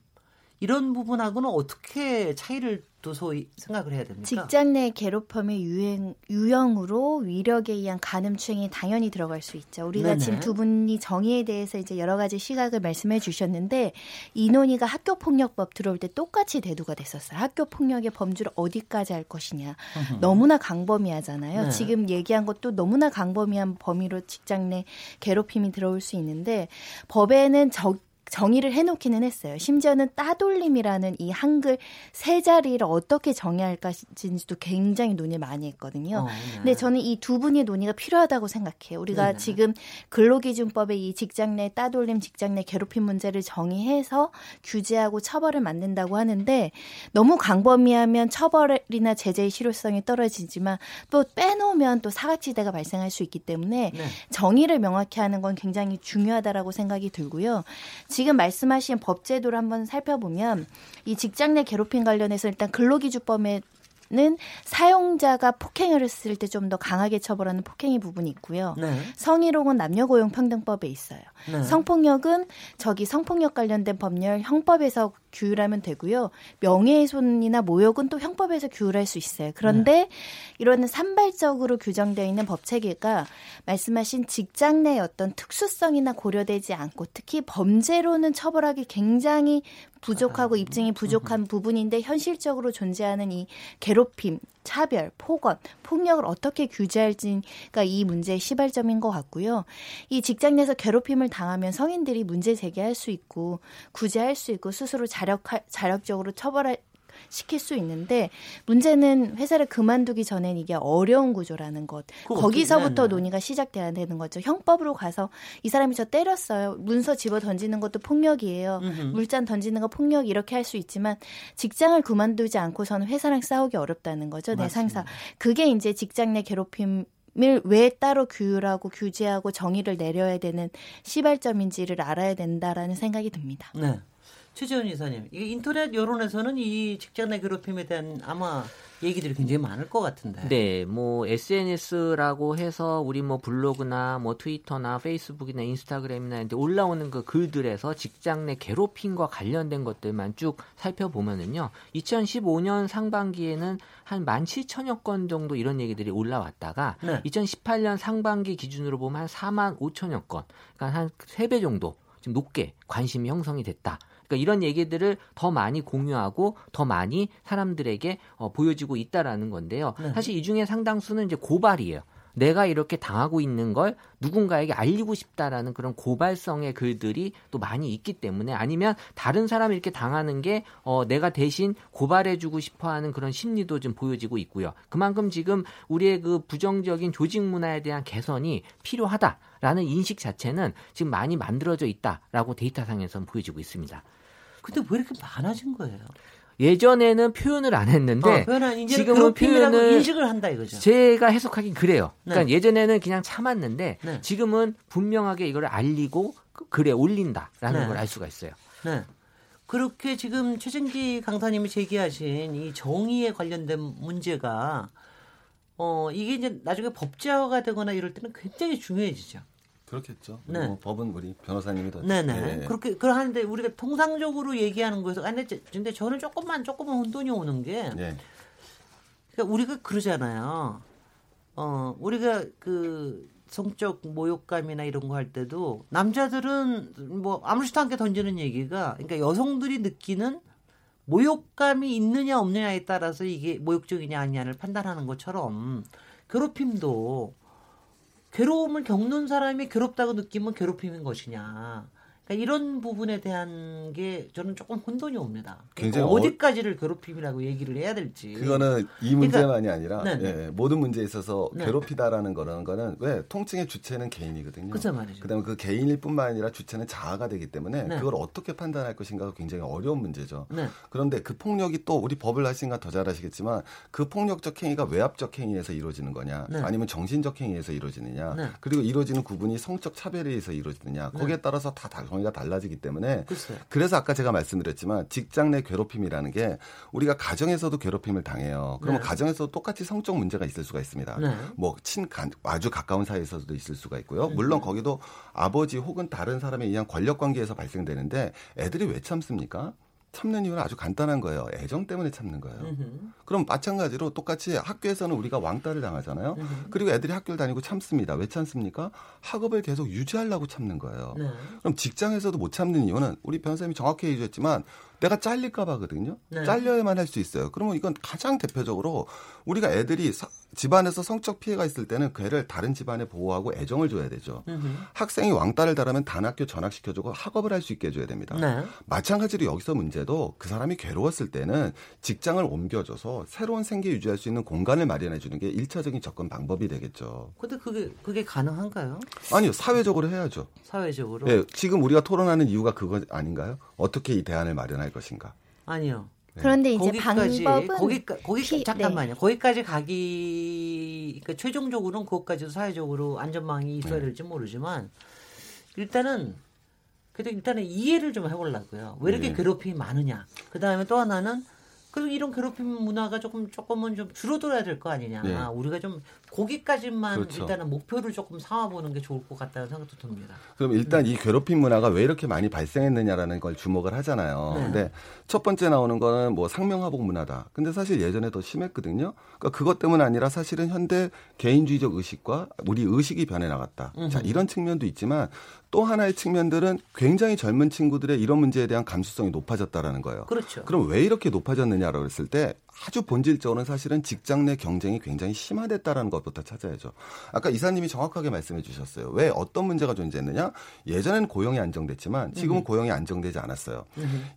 이런 부분하고는 어떻게 차이를 둬서 생각을 해야 됩니까? 직장 내 괴롭힘의 유행, 유형으로 위력에 의한 간음 추행이 당연히 들어갈 수 있죠. 우리가 네네. 지금 두 분이 정의에 대해서 이제 여러 가지 시각을 말씀해 주셨는데 이 논의가 학교 폭력법 들어올 때 똑같이 대두가 됐었어요. 학교 폭력의 범주를 어디까지 할 것이냐. 너무나 강범위하잖아요. 네. 지금 얘기한 것도 너무나 강범위한 범위로 직장 내 괴롭힘이 들어올 수 있는데 법에는 적 정의를 해놓기는 했어요. 심지어는 따돌림이라는 이 한글 세 자리를 어떻게 정의할까지도 굉장히 논의를 많이 했거든요. 어, 네. 근데 저는 이 두 분의 논의가 필요하다고 생각해요. 우리가 네네. 지금 근로기준법의 이 직장 내 따돌림, 직장 내 괴롭힘 문제를 정의해서 규제하고 처벌을 만든다고 하는데 너무 강범위하면 처벌이나 제재의 실효성이 떨어지지만 또 빼놓으면 또 사각지대가 발생할 수 있기 때문에 네. 정의를 명확히 하는 건 굉장히 중요하다라고 생각이 들고요. 지금 말씀하신 법제도를 한번 살펴보면 이 직장 내 괴롭힘 관련해서 일단 근로기준법에 는 사용자가 폭행을 했을 때 좀 더 강하게 처벌하는 폭행의 부분이 있고요. 네. 성희롱은 남녀고용평등법에 있어요. 네. 성폭력은 저기 성폭력 관련된 법률 형법에서 규율하면 되고요. 명예훼손이나 모욕은 또 형법에서 규율할 수 있어요. 그런데 이런 산발적으로 규정되어 있는 법 체계가 말씀하신 직장 내 어떤 특수성이나 고려되지 않고 특히 범죄로는 처벌하기 굉장히 부족하고 입증이 부족한 부분인데 현실적으로 존재하는 이 괴롭힘, 차별, 폭언, 폭력을 어떻게 규제할지가 이 문제의 시발점인 것 같고요. 이 직장 내에서 괴롭힘을 당하면 성인들이 문제 제기할 수 있고 구제할 수 있고 스스로 자력 자력적으로 처벌할 시킬 수 있는데 문제는 회사를 그만두기 전엔 이게 어려운 구조라는 것. 거기서부터 네, 네. 논의가 시작돼야 되는 거죠. 형법으로 가서 이 사람이 저 때렸어요. 문서 집어 던지는 것도 폭력이에요. 음흠. 물잔 던지는 거 폭력 이렇게 할 수 있지만 직장을 그만두지 않고서는 회사랑 싸우기 어렵다는 거죠. 내 상사. 그게 이제 직장 내 괴롭힘 을왜 따로 규율하고 규제하고 정의를 내려야 되는 시발점인지를 알아야 된다라는 생각이 듭니다. 네. 최재원 이사님, 이게 인터넷 여론에서는 이 직장 내 괴롭힘에 대한 아마 얘기들이 굉장히 많을 것 같은데. 네, 뭐 SNS라고 해서 우리 뭐 블로그나 뭐 트위터나 페이스북이나 인스타그램이나 이제 올라오는 그 글들에서 직장 내 괴롭힘과 관련된 것들만 쭉 살펴보면은요. 2015년 상반기에는 한 17,000여 건 정도 이런 얘기들이 올라왔다가 네. 2018년 상반기 기준으로 보면 한 4만 5천여 건, 그러니까 한 3배 정도 좀 높게 관심이 형성이 됐다. 그러니까 이런 얘기들을 더 많이 공유하고 더 많이 사람들에게 어, 보여지고 있다라는 건데요. 네. 사실 이 중에 상당수는 이제 고발이에요. 내가 이렇게 당하고 있는 걸 누군가에게 알리고 싶다라는 그런 고발성의 글들이 또 많이 있기 때문에 아니면 다른 사람이 이렇게 당하는 게 어, 내가 대신 고발해주고 싶어하는 그런 심리도 좀 보여지고 있고요. 그만큼 지금 우리의 그 부정적인 조직 문화에 대한 개선이 필요하다라는 인식 자체는 지금 많이 만들어져 있다라고 데이터상에서는 보여지고 있습니다. 근데 왜 이렇게 많아진 거예요? 예전에는 표현을 안 했는데 어, 지금은 표현을 인식을 한다 이거죠. 제가 해석하긴 그래요. 그러니까 네. 예전에는 그냥 참았는데 네. 지금은 분명하게 이걸 알리고 그- 글에 올린다라는 네. 걸알 수가 있어요. 네. 그렇게 지금 최진기 강사님이 제기하신 이 정의에 관련된 문제가 어 이게 이제 나중에 법제화가 되거나 이럴 때는 굉장히 중요해지죠. 그렇겠죠. 네. 뭐 법은 우리 변호사님이 더 네네. 네. 그렇게 그러는데 우리가 통상적으로 얘기하는 거에서 아, 저- 근데 저는 조금만 조금만 혼돈이 오는 게 네. 그러니까 우리가 그러잖아요. 어, 우리가 그 성적 모욕감이나 이런 거 할 때도 남자들은 뭐 아무렇지도 않게 던지는 얘기가 그러니까 여성들이 느끼는 모욕감이 있느냐 없느냐에 따라서 이게 모욕적이냐 아니냐를 판단하는 것처럼 괴롭힘도 괴로움을 겪는 사람이 괴롭다고 느끼면 괴롭힘인 것이냐. 그러니까 이런 부분에 대한 게 저는 조금 혼돈이 옵니다. 그러니까 굉장히 어- 어디까지를 괴롭힘이라고 얘기를 해야 될지. 그거는 이 문제만이 아니라 네, 네. 예, 모든 문제에 있어서 네. 괴롭히다라는 거라는 거는 왜 통증의 주체는 개인이거든요. 그죠 말이죠. 그다음에 그 개인일 뿐만 아니라 주체는 자아가 되기 때문에 네. 그걸 어떻게 판단할 것인가가 굉장히 어려운 문제죠. 네. 그런데 그 폭력이 또 우리 법을 하신가 더 잘 아시겠지만 그 폭력적 행위가 외압적 행위에서 이루어지는 거냐 네. 아니면 정신적 행위에서 이루어지느냐 네. 그리고 이루어지는 구분이 성적 차별에 의해서 이루어지느냐 거기에 따라서 다 정의가 달라지기 때문에 글쎄요. 그래서 아까 제가 말씀드렸지만 직장 내 괴롭힘이라는 게 우리가 가정에서도 괴롭힘을 당해요. 그러면 네. 가정에서도 똑같이 성적 문제가 있을 수가 있습니다. 네. 뭐친 아주 가까운 사이에서도 있을 수가 있고요. 물론 거기도 아버지 혹은 다른 사람에 의한 권력 관계에서 발생되는데 애들이 왜 참습니까? 참는 이유는 아주 간단한 거예요. 애정 때문에 참는 거예요. 그럼 마찬가지로 똑같이 학교에서는 우리가 왕따를 당하잖아요. 그리고 애들이 학교를 다니고 참습니다. 왜 참습니까? 학업을 계속 유지하려고 참는 거예요. 네. 그럼 직장에서도 못 참는 이유는 우리 변호사님이 정확히 얘기해 주셨지만 내가 잘릴까 봐거든요. 네. 잘려야만 할 수 있어요. 그러면 이건 가장 대표적으로 우리가 애들이 사- 집안에서 성적 피해가 있을 때는 그 애를 다른 집안에 보호하고 애정을 줘야 되죠. 학생이 왕따를 달하면 단학교 전학시켜주고 학업을 할 수 있게 해줘야 됩니다. 네. 마찬가지로 여기서 문제도 그 사람이 괴로웠을 때는 직장을 옮겨줘서 새로운 생계 유지할 수 있는 공간을 마련해 주는 게 일차적인 접근 방법이 되겠죠. 근데 그게 그게 가능한가요? 아니요, 사회적으로 해야죠. 사회적으로? 예, 지금 우리가 토론하는 이유가 그거 아닌가요? 어떻게 이 대안을 마련할 것인가? 아니요. 그런데 이제 거기까지 방법은 거기까 거기 피- 잠깐만요. 거기까지 가기 그러니까 최종적으로는 그것까지도 사회적으로 안전망이 있어야 네. 될지 모르지만 일단은 그래도 일단은 이해를 좀 해보려고요. 왜 이렇게 네. 괴롭힘이 많으냐. 그 다음에 또 하나는 그리고 이런 괴롭힘 문화가 조금 조금은 좀 줄어들어야 될 거 아니냐. 네. 우리가 좀 거기까지만 그렇죠. 일단은 목표를 조금 삼아보는 게 좋을 것 같다는 생각도 듭니다. 그럼 일단 이 괴롭힘 문화가 왜 이렇게 많이 발생했느냐라는 걸 주목을 하잖아요. 네. 근데 첫 번째 나오는 거는 뭐 상명하복 문화다. 근데 사실 예전에 더 심했거든요. 그러니까 그것 때문 아니라 사실은 현대 개인주의적 의식과 우리 의식이 변해 나갔다. 자, 이런 측면도 있지만 또 하나의 측면들은 굉장히 젊은 친구들의 이런 문제에 대한 감수성이 높아졌다라는 거예요. 그렇죠. 그럼 왜 이렇게 높아졌느냐라고 했을 때 아주 본질적으로는 사실은 직장 내 경쟁이 굉장히 심화됐다라는 것부터 찾아야죠. 아까 이사님이 정확하게 말씀해 주셨어요. 왜 어떤 문제가 존재했느냐? 예전에는 고용이 안정됐지만 지금은 음. 고용이 안정되지 않았어요.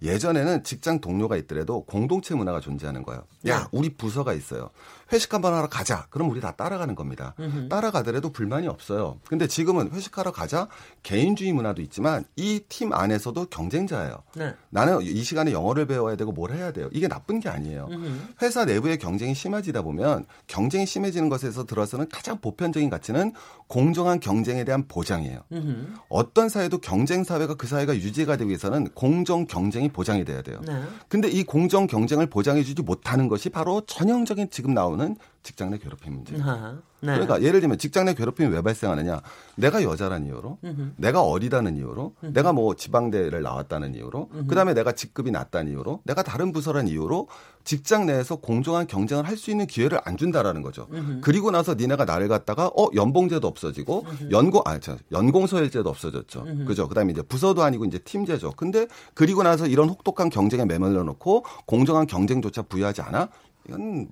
예전에는 직장 동료가 있더라도 공동체 문화가 존재하는 거예요. 야, 네. 우리 부서가 있어요. 회식 한번 하러 가자. 그럼 우리 다 따라가는 겁니다. 음흠. 따라가더라도 불만이 없어요. 근데 지금은 회식하러 가자. 개인주의 문화도 있지만 이 팀 안에서도 경쟁자예요. 네. 나는 이 시간에 영어를 배워야 되고 뭘 해야 돼요. 이게 나쁜 게 아니에요. 음흠. 회사 내부의 경쟁이 심해지다 보면 경쟁이 심해지는 것에서 들어서는 가장 보편적인 가치는 공정한 경쟁에 대한 보장이에요. 음흠. 어떤 사회도 경쟁 사회가 그 사회가 유지가 되기 위해서는 공정 경쟁이 보장이 돼야 돼요. 네. 근데 이 공정 경쟁을 보장해 주지 못하는 것이 바로 전형적인 지금 나오는 직장 내 괴롭힘 문제. 아하. 네. 그러니까 예를 들면 직장 내 괴롭힘이 왜 발생하느냐? 내가 여자라는 이유로, 음흠. 내가 어리다는 이유로, 내가 뭐 지방대를 나왔다는 이유로, 그다음에 내가 직급이 낮다는 이유로, 내가 다른 부서라는 이유로 직장 내에서 공정한 경쟁을 할 수 있는 기회를 안 준다라는 거죠. 그리고 나서 니네가 나를 갖다가 어 연봉제도 없어지고 연공 아 저, 연공서열제도 없어졌죠. 그죠? 그다음에 이제 부서도 아니고 이제 팀제죠. 근데 그리고 나서 이런 혹독한 경쟁에 매몰려 놓고 공정한 경쟁조차 부여하지 않아? 이건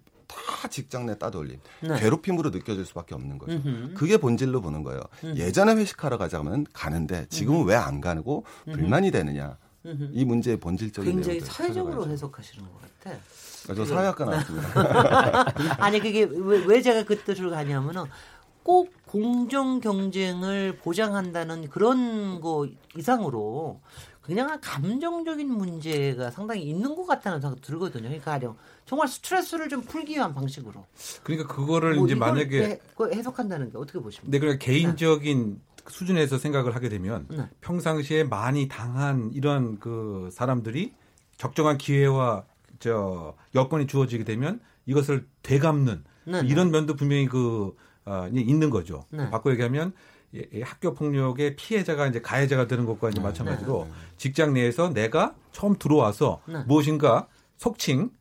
다 직장 내 따돌림, 네. 괴롭힘으로 느껴질 수밖에 없는 거죠. 음흠. 그게 본질로 보는 거예요. 예전에 회식하러 가자면 가는데 지금은 왜 안 가고 불만이 되느냐? 음흠. 이 문제의 본질적인 굉장히 사회적으로 찾아가야죠. 해석하시는 것 같아. 아, 저 사회학과 나왔습니다. 아니 그게 왜, 왜 제가 그 뜻을 가냐면은 꼭 공정 경쟁을 보장한다는 그런 거 이상으로 그냥 감정적인 문제가 상당히 있는 것 같다는 생각 들거든요. 그러니까 가령 정말 스트레스를 좀 풀기 위한 방식으로. 그러니까 그거를 뭐 이제 만약에 해, 그걸 해석한다는 게 어떻게 보십니까? 네, 그러니까 개인적인 수준에서 생각을 하게 되면 네. 평상시에 많이 당한 이런 그 사람들이 적정한 기회와 저 여건이 주어지게 되면 이것을 되갚는 네, 네. 이런 면도 분명히 그 아, 있는 거죠. 네. 바꿔 얘기하면 예, 예, 학교 폭력의 피해자가 이제 가해자가 되는 것과 이제 마찬가지로 직장 내에서 내가 처음 들어와서 네. 무엇인가 속칭 예,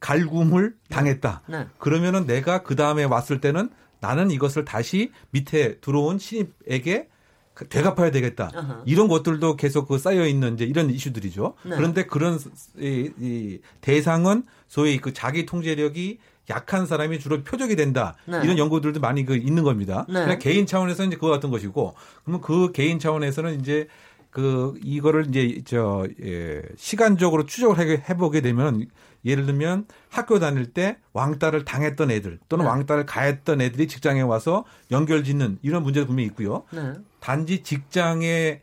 갈굼을 당했다. 네. 그러면은 내가 그 다음에 왔을 때는 나는 이것을 다시 밑에 들어온 신입에게 그 되갚아야 되겠다. 아하. 이런 것들도 계속 그 쌓여 있는 이제 이런 이슈들이죠. 네. 그런데 그런 이, 이 대상은 소위 그 자기 통제력이 약한 사람이 주로 표적이 된다. 네. 이런 연구들도 많이 그 있는 겁니다. 네. 그냥 개인 차원에서 이제 그거 같은 것이고, 그러면 그 개인 차원에서는 이제 그 이거를 이제 저 예, 시간적으로 추적을 해- 해보게 되면 예를 들면 학교 다닐 때 왕따를 당했던 애들 또는 네. 왕따를 가했던 애들이 직장에 와서 연결 짓는 이런 문제도 분명히 있고요. 네. 단지 직장에로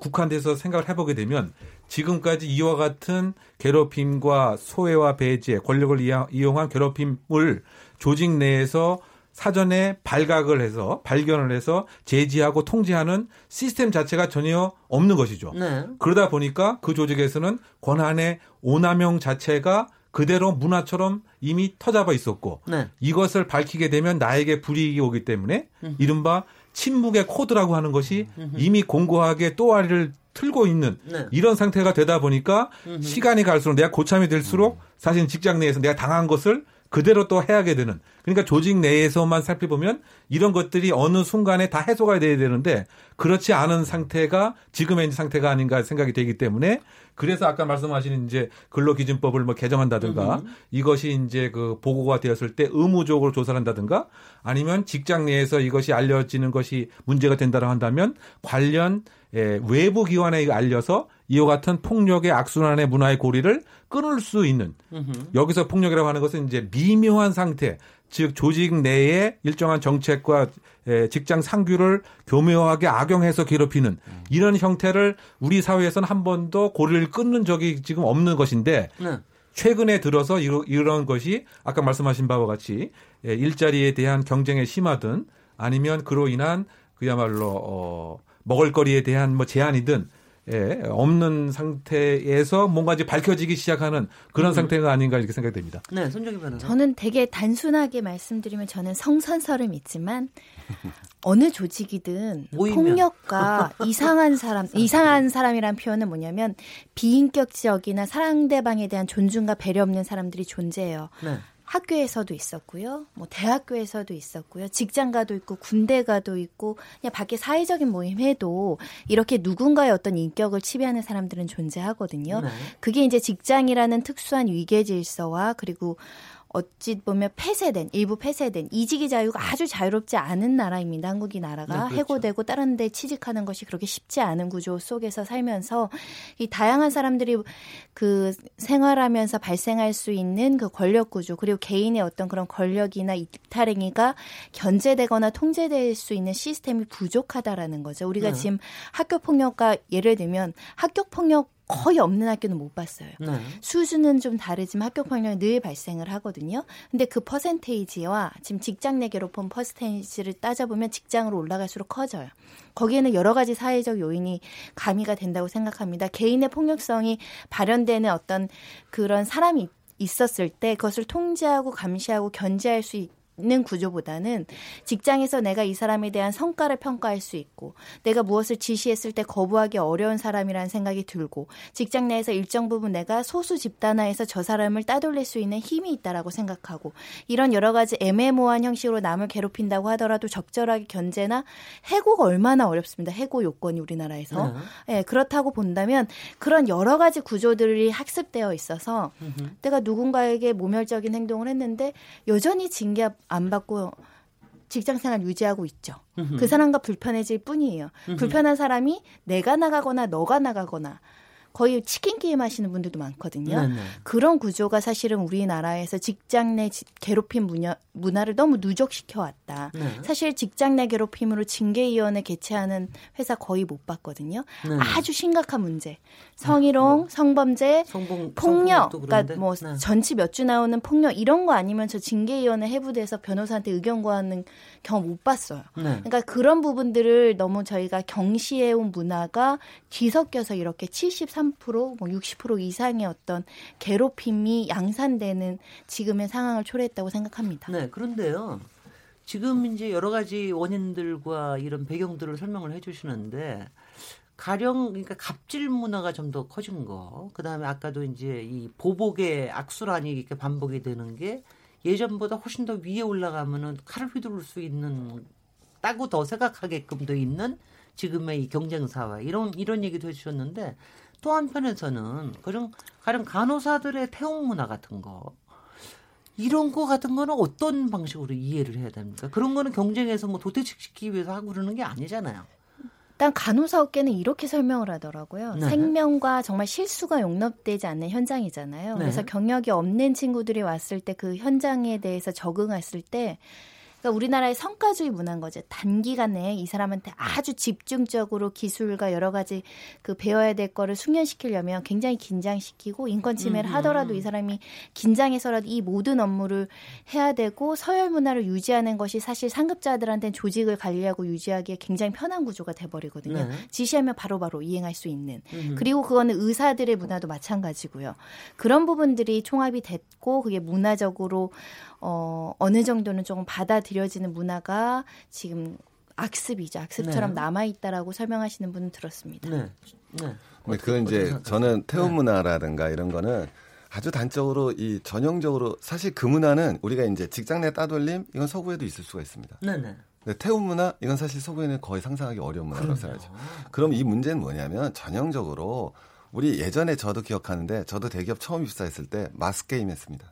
국한돼서 생각을 해보게 되면 지금까지 이와 같은 괴롭힘과 소외와 배제, 권력을 이용한 괴롭힘을 조직 내에서 사전에 발각을 해서 발견을 해서 제지하고 통제하는 시스템 자체가 전혀 없는 것이죠. 네. 그러다 보니까 그 조직에서는 권한의 오남용 자체가 그대로 문화처럼 이미 터잡아 있었고 네. 이것을 밝히게 되면 나에게 불이익이 오기 때문에 이른바 침묵의 코드라고 하는 것이 이미 공고하게 또아리를 틀고 있는 네. 이런 상태가 되다 보니까 시간이 갈수록 내가 고참이 될수록 사실 직장 내에서 내가 당한 것을 그대로 또 해야게 되는. 그러니까 조직 내에서만 살펴보면 이런 것들이 어느 순간에 다 해소가 돼야 되는데 그렇지 않은 상태가 지금의 상태가 아닌가 생각이 되기 때문에 그래서 아까 말씀하신 이제 근로기준법을 뭐 개정한다든가 이것이 이제 그 보고가 되었을 때 의무적으로 조사를 한다든가 아니면 직장 내에서 이것이 알려지는 것이 문제가 된다고 한다면 관련 예, 외부 기관에 알려서 이와 같은 폭력의 악순환의 문화의 고리를 끊을 수 있는 여기서 폭력이라고 하는 것은 이제 미묘한 상태 즉 조직 내에 일정한 정책과 에, 직장 상규를 교묘하게 악용해서 괴롭히는 이런 형태를 우리 사회에서는 한 번도 고리를 끊는 적이 지금 없는 것인데 네. 최근에 들어서 이러- 이런 것이 아까 말씀하신 바와 같이 예, 일자리에 대한 경쟁의 심하든 아니면 그로 인한 그야말로 어, 먹을거리에 대한 뭐 제한이든 예, 없는 상태에서 뭔가 이제 밝혀지기 시작하는 그런 상태가 아닌가 이렇게 생각됩니다. 네, 손정희 변호사. 저는 되게 단순하게 말씀드리면 저는 성선설은 있지만 어느 조직이든 모이면. 폭력과 이상한 사람, 이상한 사람이란 표현은 뭐냐면 비인격적이나 상대방에 대한 존중과 배려 없는 사람들이 존재해요. 네. 학교에서도 있었고요. 뭐 대학교에서도 있었고요. 직장가도 있고 군대가도 있고 그냥 밖에 사회적인 모임 해도 이렇게 누군가의 어떤 인격을 치배하는 사람들은 존재하거든요. 네. 그게 이제 직장이라는 특수한 위계 질서와 그리고 어찌 보면 폐쇄된 일부 폐쇄된 이직의 자유가 아주 자유롭지 않은 나라입니다. 한국이 나라가 네, 그렇죠. 해고되고 다른 데 취직하는 것이 그렇게 쉽지 않은 구조 속에서 살면서 이 다양한 사람들이 그 생활하면서 발생할 수 있는 그 권력 구조 그리고 개인의 어떤 그런 권력이나 이탈행위가 견제되거나 통제될 수 있는 시스템이 부족하다라는 거죠. 우리가 네. 지금 학교 폭력과 예를 들면 학교 폭력 거의 없는 학교는 못 봤어요. 네. 수준은 좀 다르지만 학교 폭력이 늘 발생을 하거든요. 근데 그 퍼센테이지와 지금 직장 내 괴롭힘 퍼센테이지를 따져보면 직장으로 올라갈수록 커져요. 거기에는 여러 가지 사회적 요인이 가미가 된다고 생각합니다. 개인의 폭력성이 발현되는 어떤 그런 사람이 있었을 때 그것을 통제하고 감시하고 견제할 수 있, 는 구조보다는 직장에서 내가 이 사람에 대한 성과를 평가할 수 있고 내가 무엇을 지시했을 때 거부하기 어려운 사람이라는 생각이 들고 직장 내에서 일정 부분 내가 소수 집단화해서 저 사람을 따돌릴 수 있는 힘이 있다라고 생각하고 이런 여러 가지 애매모호한 형식으로 남을 괴롭힌다고 하더라도 적절하게 견제나 해고가 얼마나 어렵습니다. 해고 요건이 우리나라에서. 예, 그렇다고 본다면 그런 여러 가지 구조들이 학습되어 있어서 내가 누군가에게 모멸적인 행동을 했는데 여전히 징계 안 받고 직장 생활 유지하고 있죠. 그 사람과 불편해질 뿐이에요. 불편한 사람이 내가 나가거나 너가 나가거나 거의 치킨 게임 하시는 분들도 많거든요. 네네. 그런 구조가 사실은 우리나라에서 직장 내 지- 괴롭힘 문화, 문화를 너무 누적시켜 왔다. 네. 사실 직장 내 괴롭힘으로 징계위원회 개최하는 회사 거의 못 봤거든요. 네. 아주 심각한 문제. 성희롱, 성범죄, 성봉 폭력, 그러니까. 뭐 네. 전치 몇 주 나오는 폭력 이런 거 아니면 저 징계위원회 해부돼서 변호사한테 의견 구하는 경험 못 봤어요. 네. 그러니까 그런 부분들을 너무 저희가 경시해온 문화가 뒤섞여서 이렇게 73%, 뭐 60% 이상의 어떤 괴롭힘이 양산되는 지금의 상황을 초래했다고 생각합니다. 네, 그런데요. 지금 이제 여러 가지 원인들과 이런 배경들을 설명을 해 주시는데 가령 그러니까 갑질 문화가 좀 더 커진 거. 그다음에 아까도 이제 이 보복의 악순환이 이렇게 반복이 되는 게 예전보다 훨씬 더 위에 올라가면은 칼을 휘두를 수 있는 따고 더 생각하게끔 돼 있는 지금의 이 경쟁 사회 이런 이런 얘기도 해주셨는데 또 한편에서는 그런 가령 간호사들의 태움 문화 같은 거 이런 거 같은 거는 어떤 방식으로 이해를 해야 됩니까? 그런 거는 경쟁에서 뭐 도태시키기 위해서 하고 그러는 게 아니잖아요. 일단 간호사 업계는 이렇게 설명을 하더라고요. 네. 생명과 정말 실수가 용납되지 않는 현장이잖아요. 네. 그래서 경력이 없는 친구들이 왔을 때 그 현장에 대해서 적응했을 때 그러니까 우리나라의 성과주의 문화인 거죠. 단기간에 이 사람한테 아주 집중적으로 기술과 여러 가지 그 배워야 될 거를 숙련시키려면 굉장히 긴장시키고 인권 침해를 음. 하더라도 이 사람이 긴장해서라도 이 모든 업무를 해야 되고 서열 문화를 유지하는 것이 사실 상급자들한테는 조직을 관리하고 유지하기에 굉장히 편한 구조가 돼버리거든요. 네. 지시하면 바로바로 이행할 수 있는. 음. 그리고 그거는 의사들의 문화도 마찬가지고요. 그런 부분들이 총합이 됐고 그게 문화적으로 어 어느 정도는 조금 받아들여지는 문화가 지금 악습이죠. 악습처럼 네. 남아 있다라고 설명하시는 분은 들었습니다. 네. 네. 근데 그건 이제 저는 태움 네. 문화라든가 이런 거는 아주 단적으로 이 전형적으로 사실 그 문화는 우리가 이제 직장 내 따돌림 이건 서구에도 있을 수가 있습니다. 네네. 근데 태움 문화 이건 사실 서구에는 거의 상상하기 어려운 문화라고 생각하죠. 그럼 이 문제는 뭐냐면 전형적으로 우리 예전에 저도 기억하는데 저도 대기업 처음 입사했을 때 마스 게임 했습니다.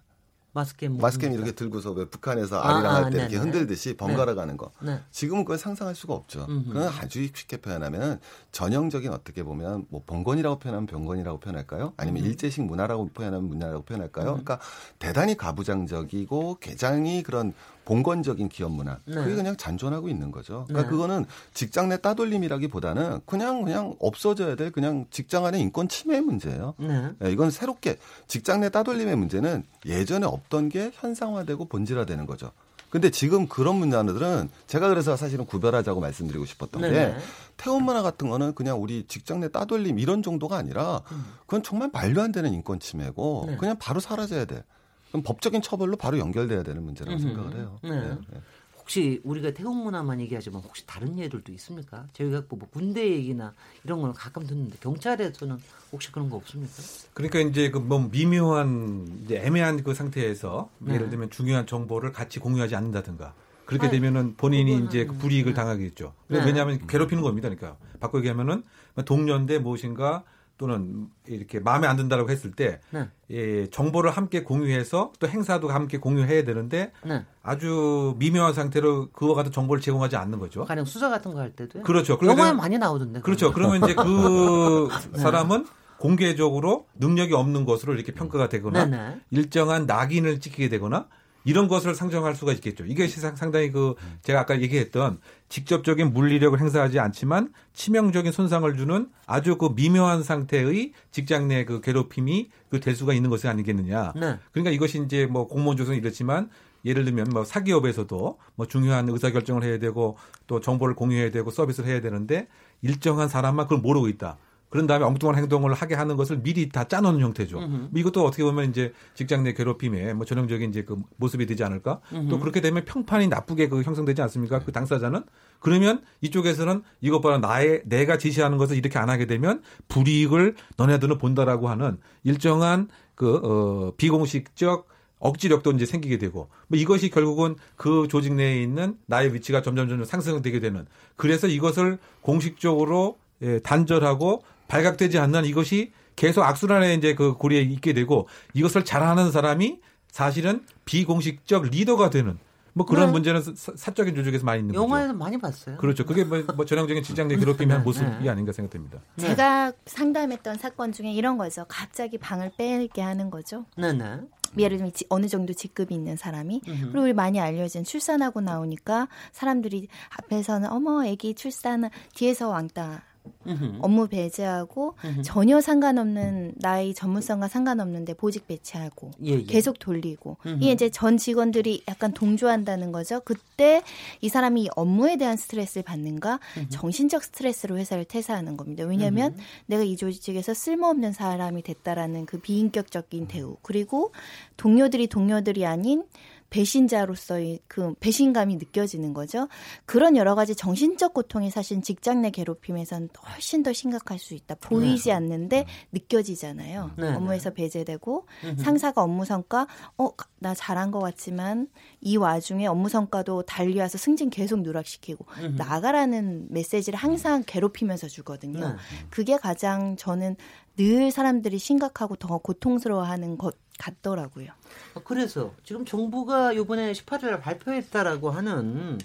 마스게임. 마스 게임 이렇게 들고서 왜 북한에서 아, 아리랑 아, 할때 이렇게 네네. 흔들듯이 번갈아 가는 거. 네. 지금은 그걸 상상할 수가 없죠. 음흠. 그건 아주 쉽게 표현하면 전형적인 어떻게 보면 뭐 봉건이라고 표현하면 병건이라고 표현할까요? 아니면 음. 일제식 문화라고 표현하면 문화라고 표현할까요? 그러니까 대단히 가부장적이고 개장이 그런 봉건적인 기업 문화. 네. 그게 그냥 잔존하고 있는 거죠. 그러니까 네. 그거는 직장 내 따돌림이라기보다는 그냥 그냥 없어져야 될 그냥 직장 안의 인권 침해 문제예요. 네. 예, 이건 새롭게 직장 내 따돌림의 문제는 예전에 없던 게 현상화되고 본질화되는 거죠. 근데 지금 그런 문화들은 제가 그래서 사실은 구별하자고 말씀드리고 싶었던 게 네네. 태원 문화 같은 거는 그냥 우리 직장 내 따돌림 이런 정도가 아니라 그건 정말 말도 안 되는 인권 침해고 네. 그냥 바로 사라져야 돼. 그럼 법적인 처벌로 바로 연결돼야 되는 문제라고 음흠. 생각을 해요. 네. 네, 네. 혹시 우리가 태국 문화만 얘기하지만 혹시 다른 예들도 있습니까? 저희가 뭐 군대 얘기나 이런 걸 가끔 듣는데 경찰에서는 혹시 그런 거 없습니까? 그러니까 이제 그 뭐 미묘한 이제 애매한 그 상태에서 네. 예를 들면 중요한 정보를 같이 공유하지 않는다든가 그렇게 아니, 되면은 본인이 이제 그 불이익을 네. 당하겠죠. 네. 왜냐하면 괴롭히는 겁니다. 그러니까 바꿔 얘기하면은 동료인데 무엇인가 또는 이렇게 마음에 안 든다라고 했을 때 네. 예, 정보를 함께 공유해서 또 행사도 함께 공유해야 되는데 네. 아주 미묘한 상태로 그와 같은 정보를 제공하지 않는 거죠. 가령 수사 같은 거 할 때도요. 그렇죠. 영화에 많이 나오던데. 그렇죠. 그러면 거. 이제 그 네. 사람은 공개적으로 능력이 없는 것으로 이렇게 평가가 되거나 네네. 일정한 낙인을 찍히게 되거나 이런 것을 상정할 수가 있겠죠. 이게 상- 상당히 그 제가 아까 얘기했던 직접적인 물리력을 행사하지 않지만 치명적인 손상을 주는 아주 그 미묘한 상태의 직장 내 그 괴롭힘이 그 될 수가 있는 것이 아니겠느냐. 네. 그러니까 이것이 이제 뭐 공무원 조선이 이렇지만 예를 들면 뭐 사기업에서도 뭐 중요한 의사 결정을 해야 되고 또 정보를 공유해야 되고 서비스를 해야 되는데 일정한 사람만 그걸 모르고 있다. 그런 다음에 엉뚱한 행동을 하게 하는 것을 미리 다 짜놓는 형태죠. 음흠. 뭐 이것도 어떻게 보면 이제 직장 내 괴롭힘의 뭐 전형적인 이제 그 모습이 되지 않을까? 음흠. 또 그렇게 되면 평판이 나쁘게 그 형성되지 않습니까? 그 당사자는 그러면 이쪽에서는 이것 봐라 나의 내가 지시하는 것을 이렇게 안 하게 되면 불이익을 너네들은 본다라고 하는 일정한 그 어, 비공식적 억지력도 이제 생기게 되고 뭐 이것이 결국은 그 조직 내에 있는 나의 위치가 점점 점점 상승되게 되는 그래서 이것을 공식적으로 예, 단절하고 발각되지 않는 이것이 계속 악순환에 이제 그 고리에 있게 되고 이것을 잘하는 사람이 사실은 비공식적 리더가 되는 뭐 그런 네. 문제는 사- 사적인 조직에서 많이 있는 거죠. 영화에서 많이 봤어요. 그렇죠. 그게 뭐, 뭐 전형적인 직장 내 괴롭힘의 한 모습이 네. 아닌가 생각됩니다. 제가 상담했던 사건 중에 이런 거죠. 갑자기 방을 빼게 하는 거죠. 네네. 예를 들면 지- 어느 정도 직급이 있는 사람이 음흠. 그리고 우리 많이 알려진 출산하고 나오니까 사람들이 앞에서는 어머 아기 출산 뒤에서 왕따 음흠. 업무 배제하고 음흠. 전혀 상관없는 나의 전문성과 상관없는데 보직 배치하고 예, 예. 계속 돌리고 음흠. 이게 이제 전 직원들이 약간 동조한다는 거죠. 그때 이 사람이 이 업무에 대한 스트레스를 받는가 정신적 스트레스로 회사를 퇴사하는 겁니다. 왜냐하면 내가 이 조직에서 쓸모없는 사람이 됐다라는 그 비인격적인 대우 그리고 동료들이 동료들이 아닌 배신자로서의 그 배신감이 느껴지는 거죠. 그런 여러 가지 정신적 고통이 사실 직장 내 괴롭힘에서는 훨씬 더 심각할 수 있다. 보이지 않는데 느껴지잖아요. 네, 업무에서 배제되고 음흠. 상사가 업무 성과 어 나 잘한 것 같지만 이 와중에 업무 성과도 달리와서 승진 계속 누락시키고. 나가라는 메시지를 항상 괴롭히면서 주거든요. 네. 그게 가장 저는 늘 사람들이 심각하고 더 고통스러워하는 것 같더라고요. 어, 그래서 지금 정부가 이번에 18일 발표했다라고 하는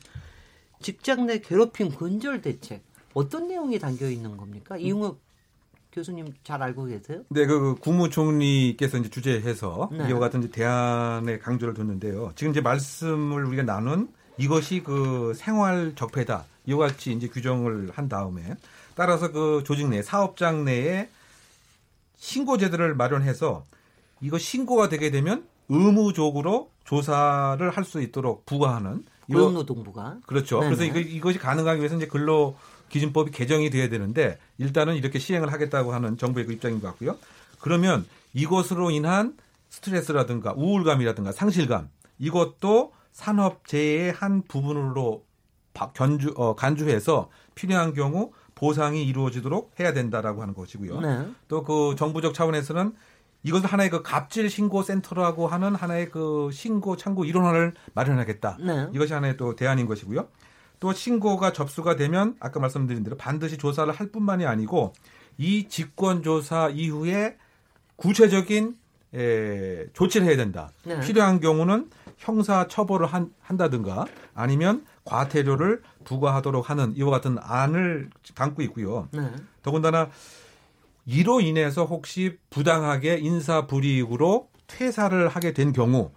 직장 내 괴롭힘 근절 대책 어떤 내용이 담겨 있는 겁니까? 이용욱 교수님 잘 알고 계세요? 네, 그 국무총리께서 이제 주재해서 네. 이와 같은 이제 대안의 강조를 뒀는데요. 지금 이제 말씀을 우리가 나눈 이것이 그 생활 적폐다. 이와 같이 이제 규정을 한 다음에 따라서 그 조직 내 사업장 내에 신고 제도를 마련해서 이거 신고가 되게 되면 의무적으로 조사를 할 수 있도록 부과하는 고용노동부가 그렇죠. 네네. 그래서 이거, 이것이 가능하기 위해서 이제 근로 기준법이 개정이 돼야 되는데 일단은 이렇게 시행을 하겠다고 하는 정부의 그 입장인 것 같고요. 그러면 이것으로 인한 스트레스라든가 우울감이라든가 상실감 이것도 산업재해의 한 부분으로 바- 견주, 어, 간주해서 필요한 경우 보상이 이루어지도록 해야 된다라고 하는 것이고요. 네. 또그 정부적 차원에서는 이것을 하나의 그 갑질 신고 센터라고 하는 하나의 그 신고 창구 일원화를 마련하겠다. 네. 이것이 하나의 또 대안인 것이고요. 또 신고가 접수가 되면 아까 말씀드린 대로 반드시 조사를 할 뿐만이 아니고 이 직권 조사 이후에 구체적인 에, 조치를 해야 된다. 네. 필요한 경우는 형사 처벌을 한, 한다든가 아니면 과태료를 부과하도록 하는 이와 같은 안을 담고 있고요. 네. 더군다나 이로 인해서 혹시 부당하게 인사 불이익으로 퇴사를 하게 된 경우.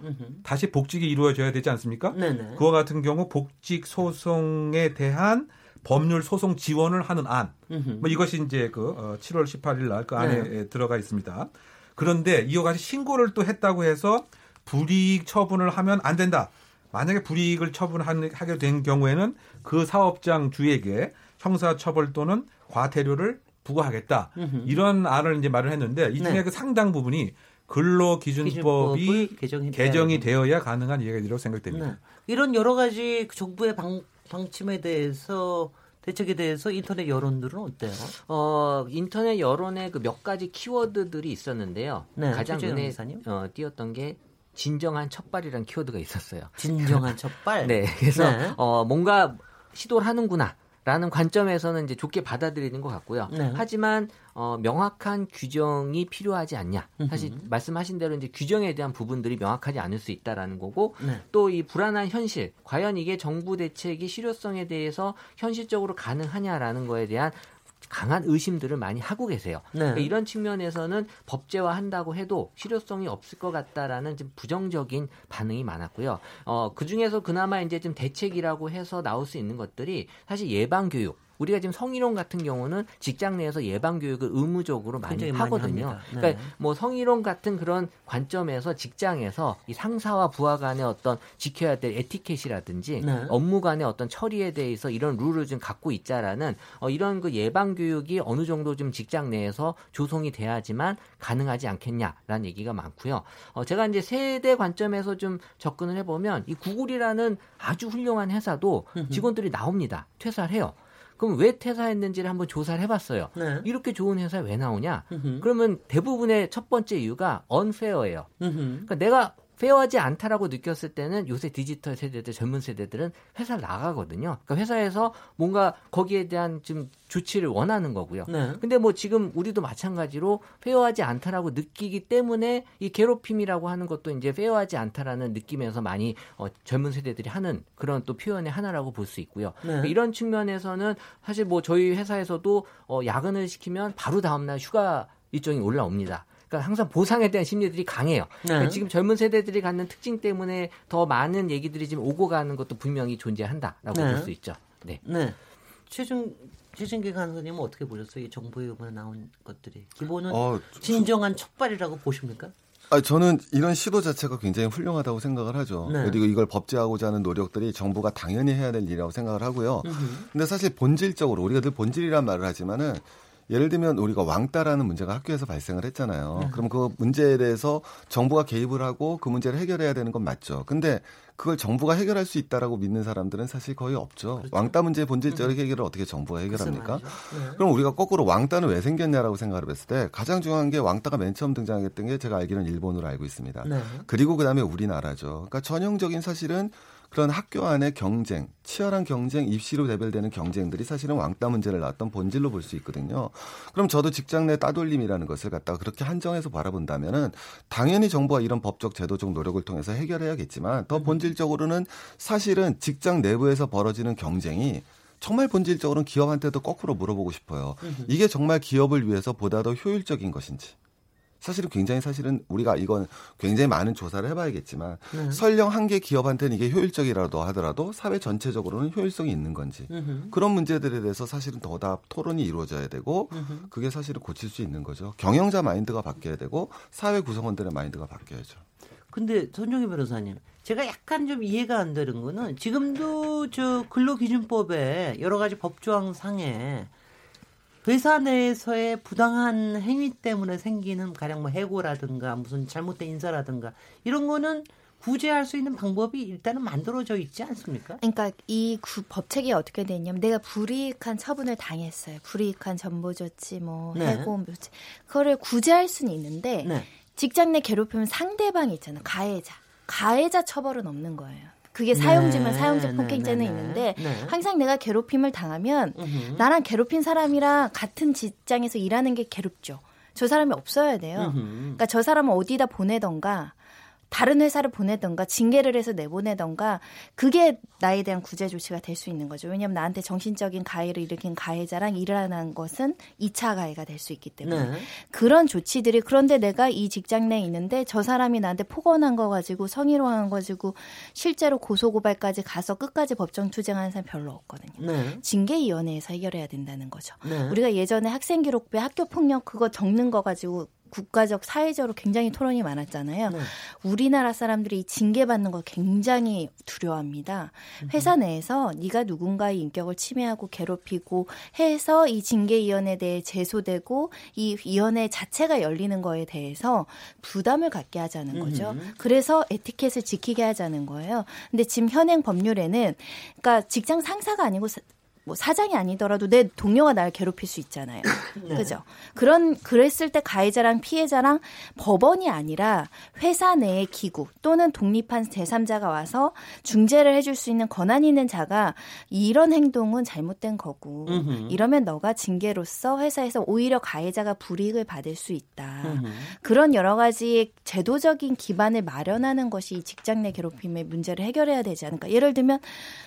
다시 복직이 이루어져야 되지 않습니까? 네네. 그와 같은 경우 복직 소송에 대한 법률 소송 지원을 하는 안. 음흠. 뭐 이것이 이제 그 어, 7월 18일 날 그 안에 네. 들어가 있습니다. 그런데 이와 같이 신고를 또 했다고 해서 불이익 처분을 하면 안 된다. 만약에 불이익을 처분하게 된 경우에는 그 사업장 주에게 형사 처벌 또는 과태료를 부과하겠다. 음흠. 이런 안을 이제 말을 했는데 이 중에 네. 그 상당 부분이 근로기준법이 개정이, 되어야 가능한 얘기라고 생각됩니다. 네. 이런 여러 가지 그 정부의 방, 방침에 대해서 대책에 대해서 인터넷 여론들은 어때요? 어, 인터넷 여론에 그몇 가지 키워드들이 있었는데요. 네, 가장 눈에. 어, 띄었던 게 진정한 첫발이라는 키워드가 있었어요. 진정한 첫발. 네, 그래서 네. 어, 뭔가 시도를 하는구나. 라는 관점에서는 이제 좋게 받아들이는 것 같고요. 네. 하지만 어, 명확한 규정이 필요하지 않냐. 사실 말씀하신 대로 이제 규정에 대한 부분들이 명확하지 않을 수 있다라는 거고 네. 또이 불안한 현실, 과연 이게 정부 대책이 실효성에 대해서 현실적으로 가능하냐라는 거에 대한 강한 의심들을 많이 하고 계세요. 네. 그러니까 이런 측면에서는 법제화한다고 해도 실효성이 없을 것 같다라는 좀 부정적인 반응이 많았고요. 어, 그 중에서 그나마 이제 좀 대책이라고 해서 나올 수 있는 것들이 사실 예방 교육. 우리가 지금 성희롱 같은 경우는 직장 내에서 예방 교육을 의무적으로 많이 많이 하거든요. 합니다. 네. 그러니까 뭐 성희롱 같은 그런 관점에서 직장에서 이 상사와 부하 간의 어떤 지켜야 될 에티켓이라든지 네. 업무 간의 어떤 처리에 대해서 이런 룰을 좀 갖고 있자라는 어, 이런 그 예방 교육이 어느 정도 좀 직장 내에서 조성이 돼야지만 가능하지 않겠냐라는 얘기가 많고요. 어, 제가 이제 세대 관점에서 좀 접근을 해보면 이 구글이라는 아주 훌륭한 회사도 직원들이 나옵니다. 퇴사를 해요. 그럼 왜 퇴사했는지를 한번 조사를 해봤어요. 네. 이렇게 좋은 회사에 왜 나오냐? 음흠. 그러면 대부분의 첫 번째 이유가 언페어예요. 그러니까 내가 페어하지 않다라고 느꼈을 때는 요새 디지털 세대들, 젊은 세대들은 회사를 나가거든요. 그러니까 회사에서 뭔가 거기에 대한 좀 조치를 원하는 거고요. 네. 근데 뭐 지금 우리도 마찬가지로 페어하지 않다라고 느끼기 때문에 이 괴롭힘이라고 하는 것도 이제 페어하지 않다라는 느낌에서 많이 어, 젊은 세대들이 하는 그런 또 표현의 하나라고 볼 수 있고요. 네. 그러니까 이런 측면에서는 사실 뭐 저희 회사에서도 어, 야근을 시키면 바로 다음날 휴가 일정이 올라옵니다. 그러니까 항상 보상에 대한 심리들이 강해요. 그러니까 네. 지금 젊은 세대들이 갖는 특징 때문에 더 많은 얘기들이 지금 오고 가는 것도 분명히 존재한다라고 네. 볼수 있죠. 네. 네. 최준 최준기 간사님은 어떻게 보셨어요? 이 정부에 이번에 나온 것들이 기본은 어, 진정한 첫발이라고 보십니까? 아, 저는 이런 시도 자체가 굉장히 훌륭하다고 생각을 하죠. 네. 그리고 이걸 법제하고자 하는 노력들이 정부가 당연히 해야 될 일이라고 생각을 하고요. 근데 사실 본질적으로 우리가 늘 본질이란 말을 하지만은 예를 들면 우리가 왕따라는 문제가 학교에서 발생을 했잖아요. 그럼 그 문제에 대해서 정부가 개입을 하고 그 문제를 해결해야 되는 건 맞죠. 근데 그걸 정부가 해결할 수 있다라고 믿는 사람들은 사실 거의 없죠. 왕따 문제의 본질적인 해결을 어떻게 정부가 해결합니까? 네. 그럼 우리가 거꾸로 왕따는 왜 생겼냐라고 생각을 했을 때 가장 중요한 게 왕따가 맨 처음 등장했던 게 제가 알기로는 일본으로 알고 있습니다. 네. 그리고 그다음에 우리나라죠. 그러니까 전형적인 사실은 그런 학교 안의 경쟁, 치열한 경쟁, 입시로 대별되는 경쟁들이 사실은 왕따 문제를 낳았던 본질로 볼 수 있거든요. 그럼 저도 직장 내 따돌림이라는 것을 갖다가 그렇게 한정해서 바라본다면은 당연히 정부가 이런 법적 제도적 노력을 통해서 해결해야겠지만 더 본질적으로는 사실은 직장 내부에서 벌어지는 경쟁이 정말 본질적으로는 기업한테도 거꾸로 물어보고 싶어요. 이게 정말 기업을 위해서 보다 더 효율적인 것인지. 사실은 굉장히 사실은 우리가 이건 굉장히 많은 조사를 해봐야겠지만 네. 설령 한 개 기업한테는 이게 효율적이라도 하더라도 사회 전체적으로는 효율성이 있는 건지 음흠. 그런 문제들에 대해서 사실은 더다 토론이 이루어져야 되고 그게 사실은 고칠 수 있는 거죠. 경영자 마인드가 바뀌어야 되고 사회 구성원들의 마인드가 바뀌어야죠. 근데 손정희 변호사님, 제가 약간 좀 이해가 안 되는 거는 지금도 저 근로기준법에 여러 가지 법조항 상에 회사 내에서의 부당한 행위 때문에 생기는 가령 뭐 해고라든가 무슨 잘못된 인사라든가 이런 거는 구제할 수 있는 방법이 일단은 만들어져 있지 않습니까? 그러니까 이 구- 법책이 어떻게 돼 있냐면 내가 불이익한 처분을 당했어요. 불이익한 전보 조치, 뭐 네. 해고 조치. 그거를 구제할 수는 있는데 네. 직장 내 괴롭히면 상대방이 있잖아. 가해자. 가해자 처벌은 없는 거예요. 그게 사용주면 네, 사용자 네, 폭행죄는 네, 있는데 네. 항상 내가 괴롭힘을 당하면 음흠. 나랑 괴롭힌 사람이랑 같은 직장에서 일하는 게 괴롭죠. 저 사람이 없어야 돼요. 음흠. 그러니까 저 사람을 어디다 보내던가 다른 회사를 보내던가 징계를 해서 내보내던가 그게 나에 대한 구제 조치가 될 수 있는 거죠. 왜냐하면 나한테 정신적인 가해를 일으킨 가해자랑 일어난 것은 2차 가해가 될 수 있기 때문에 네. 그런 조치들이 그런데 내가 이 직장 내에 있는데 저 사람이 나한테 폭언한 거 가지고 성희롱한 거 가지고 실제로 고소고발까지 가서 끝까지 법정 투쟁하는 사람 별로 없거든요. 네. 징계위원회에서 해결해야 된다는 거죠. 네. 우리가 예전에 학생 기록부에 학교 폭력 그거 적는 거 가지고 국가적 사회적으로 굉장히 토론이 많았잖아요. 네. 우리나라 사람들이 이 징계받는 걸 굉장히 두려워합니다. 회사 내에서 네가 누군가의 인격을 침해하고 괴롭히고 해서 이 징계위원회에 대해 제소되고 이 위원회 자체가 열리는 거에 대해서 부담을 갖게 하자는 거죠. 그래서 에티켓을 지키게 하자는 거예요. 근데 지금 현행 법률에는 그러니까 직장 상사가 아니고 사- 뭐 사장이 아니더라도 내 동료가 날 괴롭힐 수 있잖아요. 그죠? 그런 그랬을 때 가해자랑 피해자랑 법원이 아니라 회사 내의 기구 또는 독립한 제3자가 와서 중재를 해줄 수 있는 권한 있는 자가 이런 행동은 잘못된 거고 음흠. 이러면 너가 징계로서 회사에서 오히려 가해자가 불이익을 받을 수 있다. 음흠. 그런 여러 가지 제도적인 기반을 마련하는 것이 직장 내 괴롭힘의 문제를 해결해야 되지 않을까. 예를 들면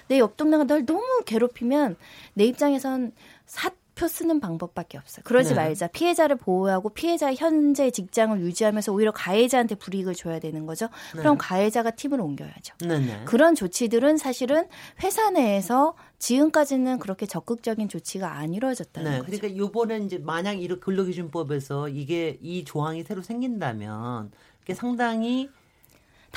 내 옆 동네가 널 너무 괴롭히면 내 입장에선 사표 쓰는 방법밖에 없어요. 그러지 네. 말자. 피해자를 보호하고 피해자의 현재 직장을 유지하면서 오히려 가해자한테 불이익을 줘야 되는 거죠. 그럼 가해자가 팀을 옮겨야죠. 네네. 그런 조치들은 사실은 회사 내에서 지금까지는 그렇게 적극적인 조치가 안 이루어졌다는 네, 거죠. 그러니까 요번에 이제 만약 이렇게 근로기준법에서 이게 이 조항이 새로 생긴다면 이게 상당히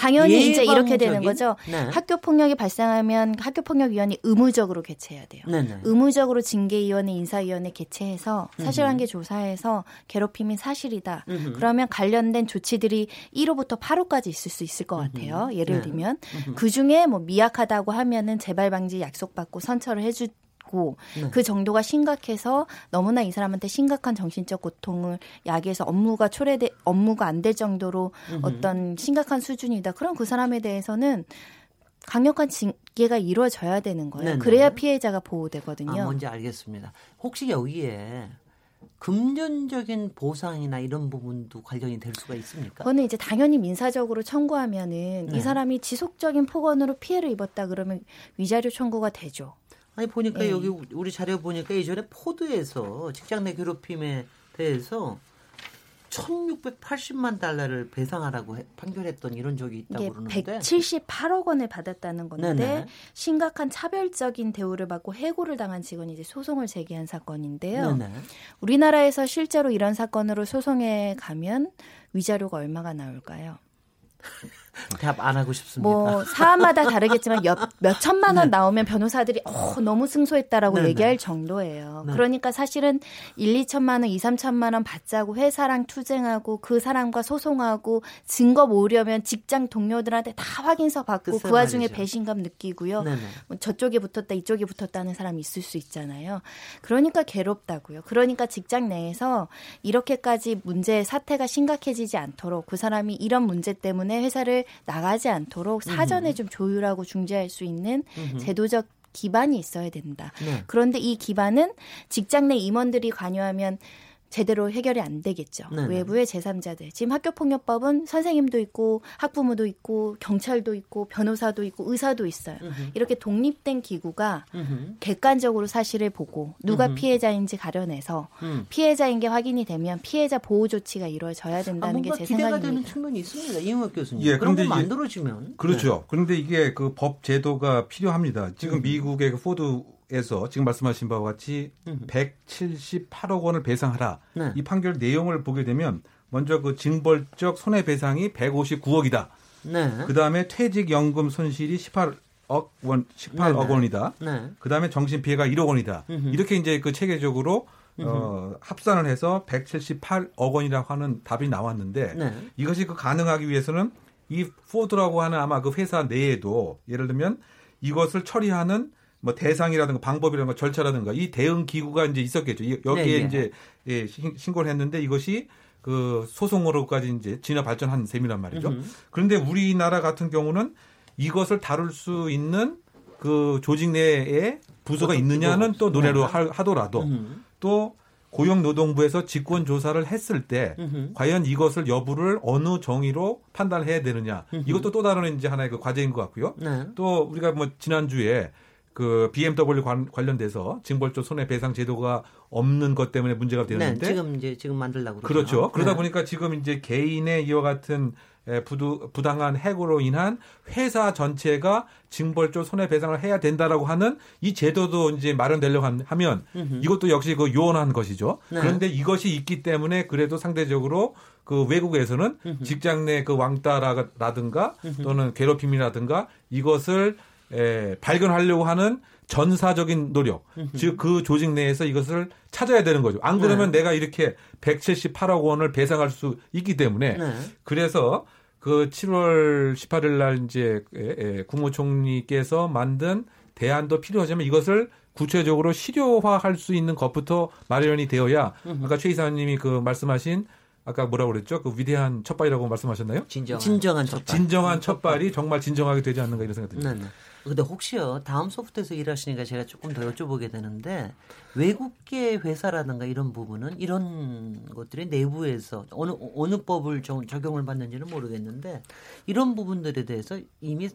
당연히 이제 이렇게 되는? 거죠. 네. 학교 폭력이 발생하면 학교 폭력 위원회 의무적으로 개최해야 돼요. 네네. 의무적으로 징계위원회, 인사위원회 개최해서 사실관계 조사해서 괴롭힘이 사실이다. 음흠. 그러면 관련된 조치들이 1호부터 8호까지 있을 수 있을 것 같아요. 예를 네. 들면 그 중에 뭐 미약하다고 하면은 재발 방지 약속받고 선처를 해주. 고 네. 그 정도가 심각해서 너무나 이 사람한테 심각한 정신적 고통을 야기해서 업무가 초래돼 업무가 안 될 정도로 어떤 심각한 수준이다. 그럼 그 사람에 대해서는 강력한 징계가 이루어져야 되는 거예요. 네네. 그래야 피해자가 보호되거든요. 아, 뭔지 알겠습니다. 혹시 여기에 금전적인 보상이나 이런 부분도 관련이 될 수가 있습니까? 그거는 이제 당연히 민사적으로 청구하면은 네. 이 사람이 지속적인 폭언으로 피해를 입었다 그러면 위자료 청구가 되죠. 아니 보니까 네. 여기 우리 자료 보니까 예전에 포드에서 직장 내 괴롭힘에 대해서 1,680만 달러를 배상하라고 해- 판결했던 이런 적이 있다고 이게 그러는데 178억 원을 받았다는 건데 네네. 심각한 차별적인 대우를 받고 해고를 당한 직원이 이제 소송을 제기한 사건인데요. 네네. 우리나라에서 실제로 이런 사건으로 소송에 가면 위자료가 얼마가 나올까요? 대답 안 하고 싶습니다. 뭐 사안마다 다르겠지만 몇, 몇 천만 원 나오면 변호사들이 어, 너무 승소했다라고 네, 얘기할 네. 정도예요. 네. 그러니까 사실은 1, 2천만 원, 2, 3천만 원 받자고 회사랑 투쟁하고 그 사람과 소송하고 증거 모으려면 직장 동료들한테 다 확인서 받고 그 와중에 말이죠. 배신감 느끼고요. 네네. 뭐 저쪽에 붙었다 이쪽에 붙었다는 사람이 있을 수 있잖아요. 그러니까 괴롭다고요. 그러니까 직장 내에서 이렇게까지 문제 사태가 심각해지지 않도록 그 사람이 이런 문제 때문에 회사를 나가지 않도록 사전에 좀 조율하고 중재할 수 있는 제도적 기반이 있어야 된다. 네. 그런데 이 기반은 직장 내 임원들이 관여하면 제대로 해결이 안 되겠죠. 네네. 외부의 제3자들. 지금 학교폭력법은 선생님도 있고 학부모도 있고 경찰도 있고 변호사도 있고 의사도 있어요. 이렇게 독립된 기구가 음흠. 객관적으로 사실을 보고 누가 음흠. 피해자인지 가려내서 음. 피해자인 게 확인이 되면 피해자 보호 조치가 이루어져야 아, 된다는 게 뭔가 제 기대가 되는 생각입니다. 측면이 있습니다. 이용혁 교수님. 예, 그런 거 만들어지면 그렇죠. 그런데 이게 그 법 제도가 필요합니다. 지금 음. 미국의 그 포드 에서 지금 말씀하신 바와 같이 음. 178억 원을 배상하라. 네. 이 판결 내용을 보게 되면 먼저 그 징벌적 손해배상이 159억이다. 네. 그 다음에 퇴직연금 손실이 18억 원, 18억 네네. 원이다. 네. 그 다음에 정신 피해가 1억 원이다. 음흠. 이렇게 이제 그 체계적으로 어, 합산을 해서 178억 원이라고 하는 답이 나왔는데 네. 이것이 그 가능하기 위해서는 이 포드라고 하는 아마 그 회사 내에도 예를 들면 이것을 처리하는 뭐 대상이라든가 방법이라든가 절차라든가 이 대응 기구가 이제 있었겠죠. 이- 여기에 네, 네. 이제 예, 신- 신고를 했는데 이것이 그 소송으로까지 이제 진화 발전한 셈이란 말이죠. 음흠. 그런데 우리나라 같은 경우는 이것을 다룰 수 있는 그 조직 내에 부서가 있느냐는 또 논의로 없어요. 하- 하더라도 음. 또 고용노동부에서 직권 조사를 했을 때 음흠. 과연 이것을 여부를 어느 정의로 판단해야 되느냐 이것도 또 다른 이제 하나의 그 과제인 것 같고요. 네. 또 우리가 뭐 지난주에 그 BMW 관, 관련돼서 징벌적 손해배상 제도가 없는 것 때문에 문제가 네. 되는데 지금 이제 지금 만들려고 그렇죠. 그러죠. 그러다 네. 보니까 지금 이제 개인의 이와 같은 에, 부두, 부당한 해고로 인한 회사 전체가 징벌적 손해배상을 해야 된다라고 하는 이 제도도 이제 마련되려고 함- 하면 이것도 역시 그 요원한 것이죠. 네. 그런데 이것이 있기 때문에 그래도 상대적으로 그 외국에서는 직장 내 그 왕따라든가 또는 괴롭힘이라든가 이것을 에, 발견하려고 하는 전사적인 노력, 즉 그 조직 내에서 이것을 찾아야 되는 거죠. 안 그러면 내가 이렇게 178억 원을 배상할 수 있기 때문에 네. 그래서 그 7월 18일 날 이제 에, 에, 국무총리께서 만든 대안도 필요하지만 이것을 구체적으로 실효화할 수 있는 것부터 마련이 되어야 아까 최 이사님이 그 말씀하신 아까 뭐라고 그랬죠? 그 위대한 첫발이라고 말씀하셨나요? 진정한, 진정한 첫발. 진정한 첫발이 정말 진정하게 되지 않는가 이런 생각이 듭니다. 네, 네. 근데 혹시요 다음 소프트에서 일하시니까 제가 조금 더 여쭤보게 되는데 외국계 회사라든가 이런 부분은 이런 것들이 내부에서 어느 어느 법을 좀 적용을 받는지는 모르겠는데 이런 부분들에 대해서 이미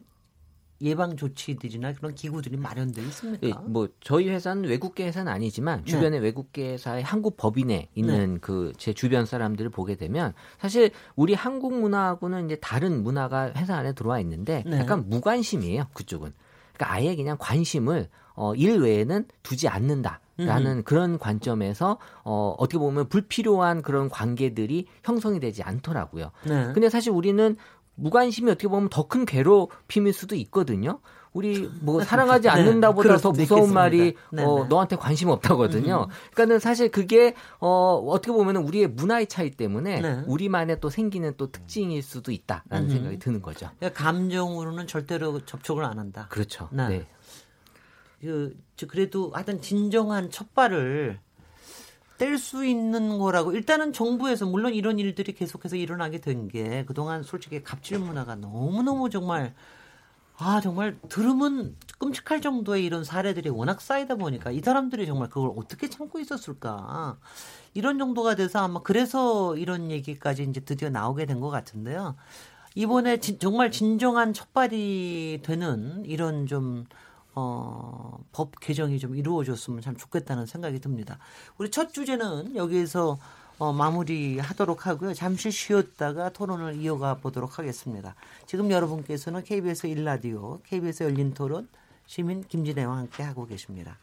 예방 조치들이나 그런 기구들이 마련돼 있습니까? 예, 뭐 저희 회사는 외국계 회사는 아니지만 네. 주변에 외국계 회사의 한국 법인에 있는 그제 주변 사람들을 보게 되면 사실 우리 한국 문화하고는 이제 다른 문화가 회사 안에 들어와 있는데 네. 약간 무관심이에요 그쪽은. 그러니까 아예 그냥 관심을 어, 일 외에는 두지 않는다 라는 그런 관점에서 어, 어떻게 보면 불필요한 그런 관계들이 형성이 되지 않더라고요. 네. 근데 사실 우리는 무관심이 어떻게 보면 더 큰 괴롭힘일 수도 있거든요. 우리 뭐 사랑하지 네, 않는다보다 그럴 더 무서운 있겠습니다. 말이 네, 어, 네. 너한테 관심 없다거든요. 그러니까는 사실 그게 어, 어떻게 보면 우리의 문화의 차이 때문에 네. 우리만의 또 생기는 또 특징일 수도 있다라는 음. 생각이 드는 거죠. 그러니까 감정으로는 절대로 접촉을 안 한다. 그렇죠. 네. 네. 그, 저 그래도 하여튼 진정한 첫발을 뗄 수 있는 거라고. 일단은 정부에서 물론 이런 일들이 계속해서 일어나게 된 게 그동안 솔직히 갑질 문화가 너무너무 정말 아 정말 들으면 끔찍할 정도의 이런 사례들이 워낙 쌓이다 보니까 이 사람들이 정말 그걸 어떻게 참고 있었을까. 이런 정도가 돼서 아마 그래서 이런 얘기까지 이제 드디어 나오게 된 것 같은데요. 이번에 진- 정말 진정한 첫발이 되는 이런 좀 어, 법 개정이 좀 이루어졌으면 참 좋겠다는 생각이 듭니다. 우리 첫 주제는 여기에서 어, 마무리하도록 하고요. 잠시 쉬었다가 토론을 이어가 보도록 하겠습니다. 지금 여러분께서는 KBS 1라디오, KBS 열린 토론 시민 김진애와 함께 하고 계십니다.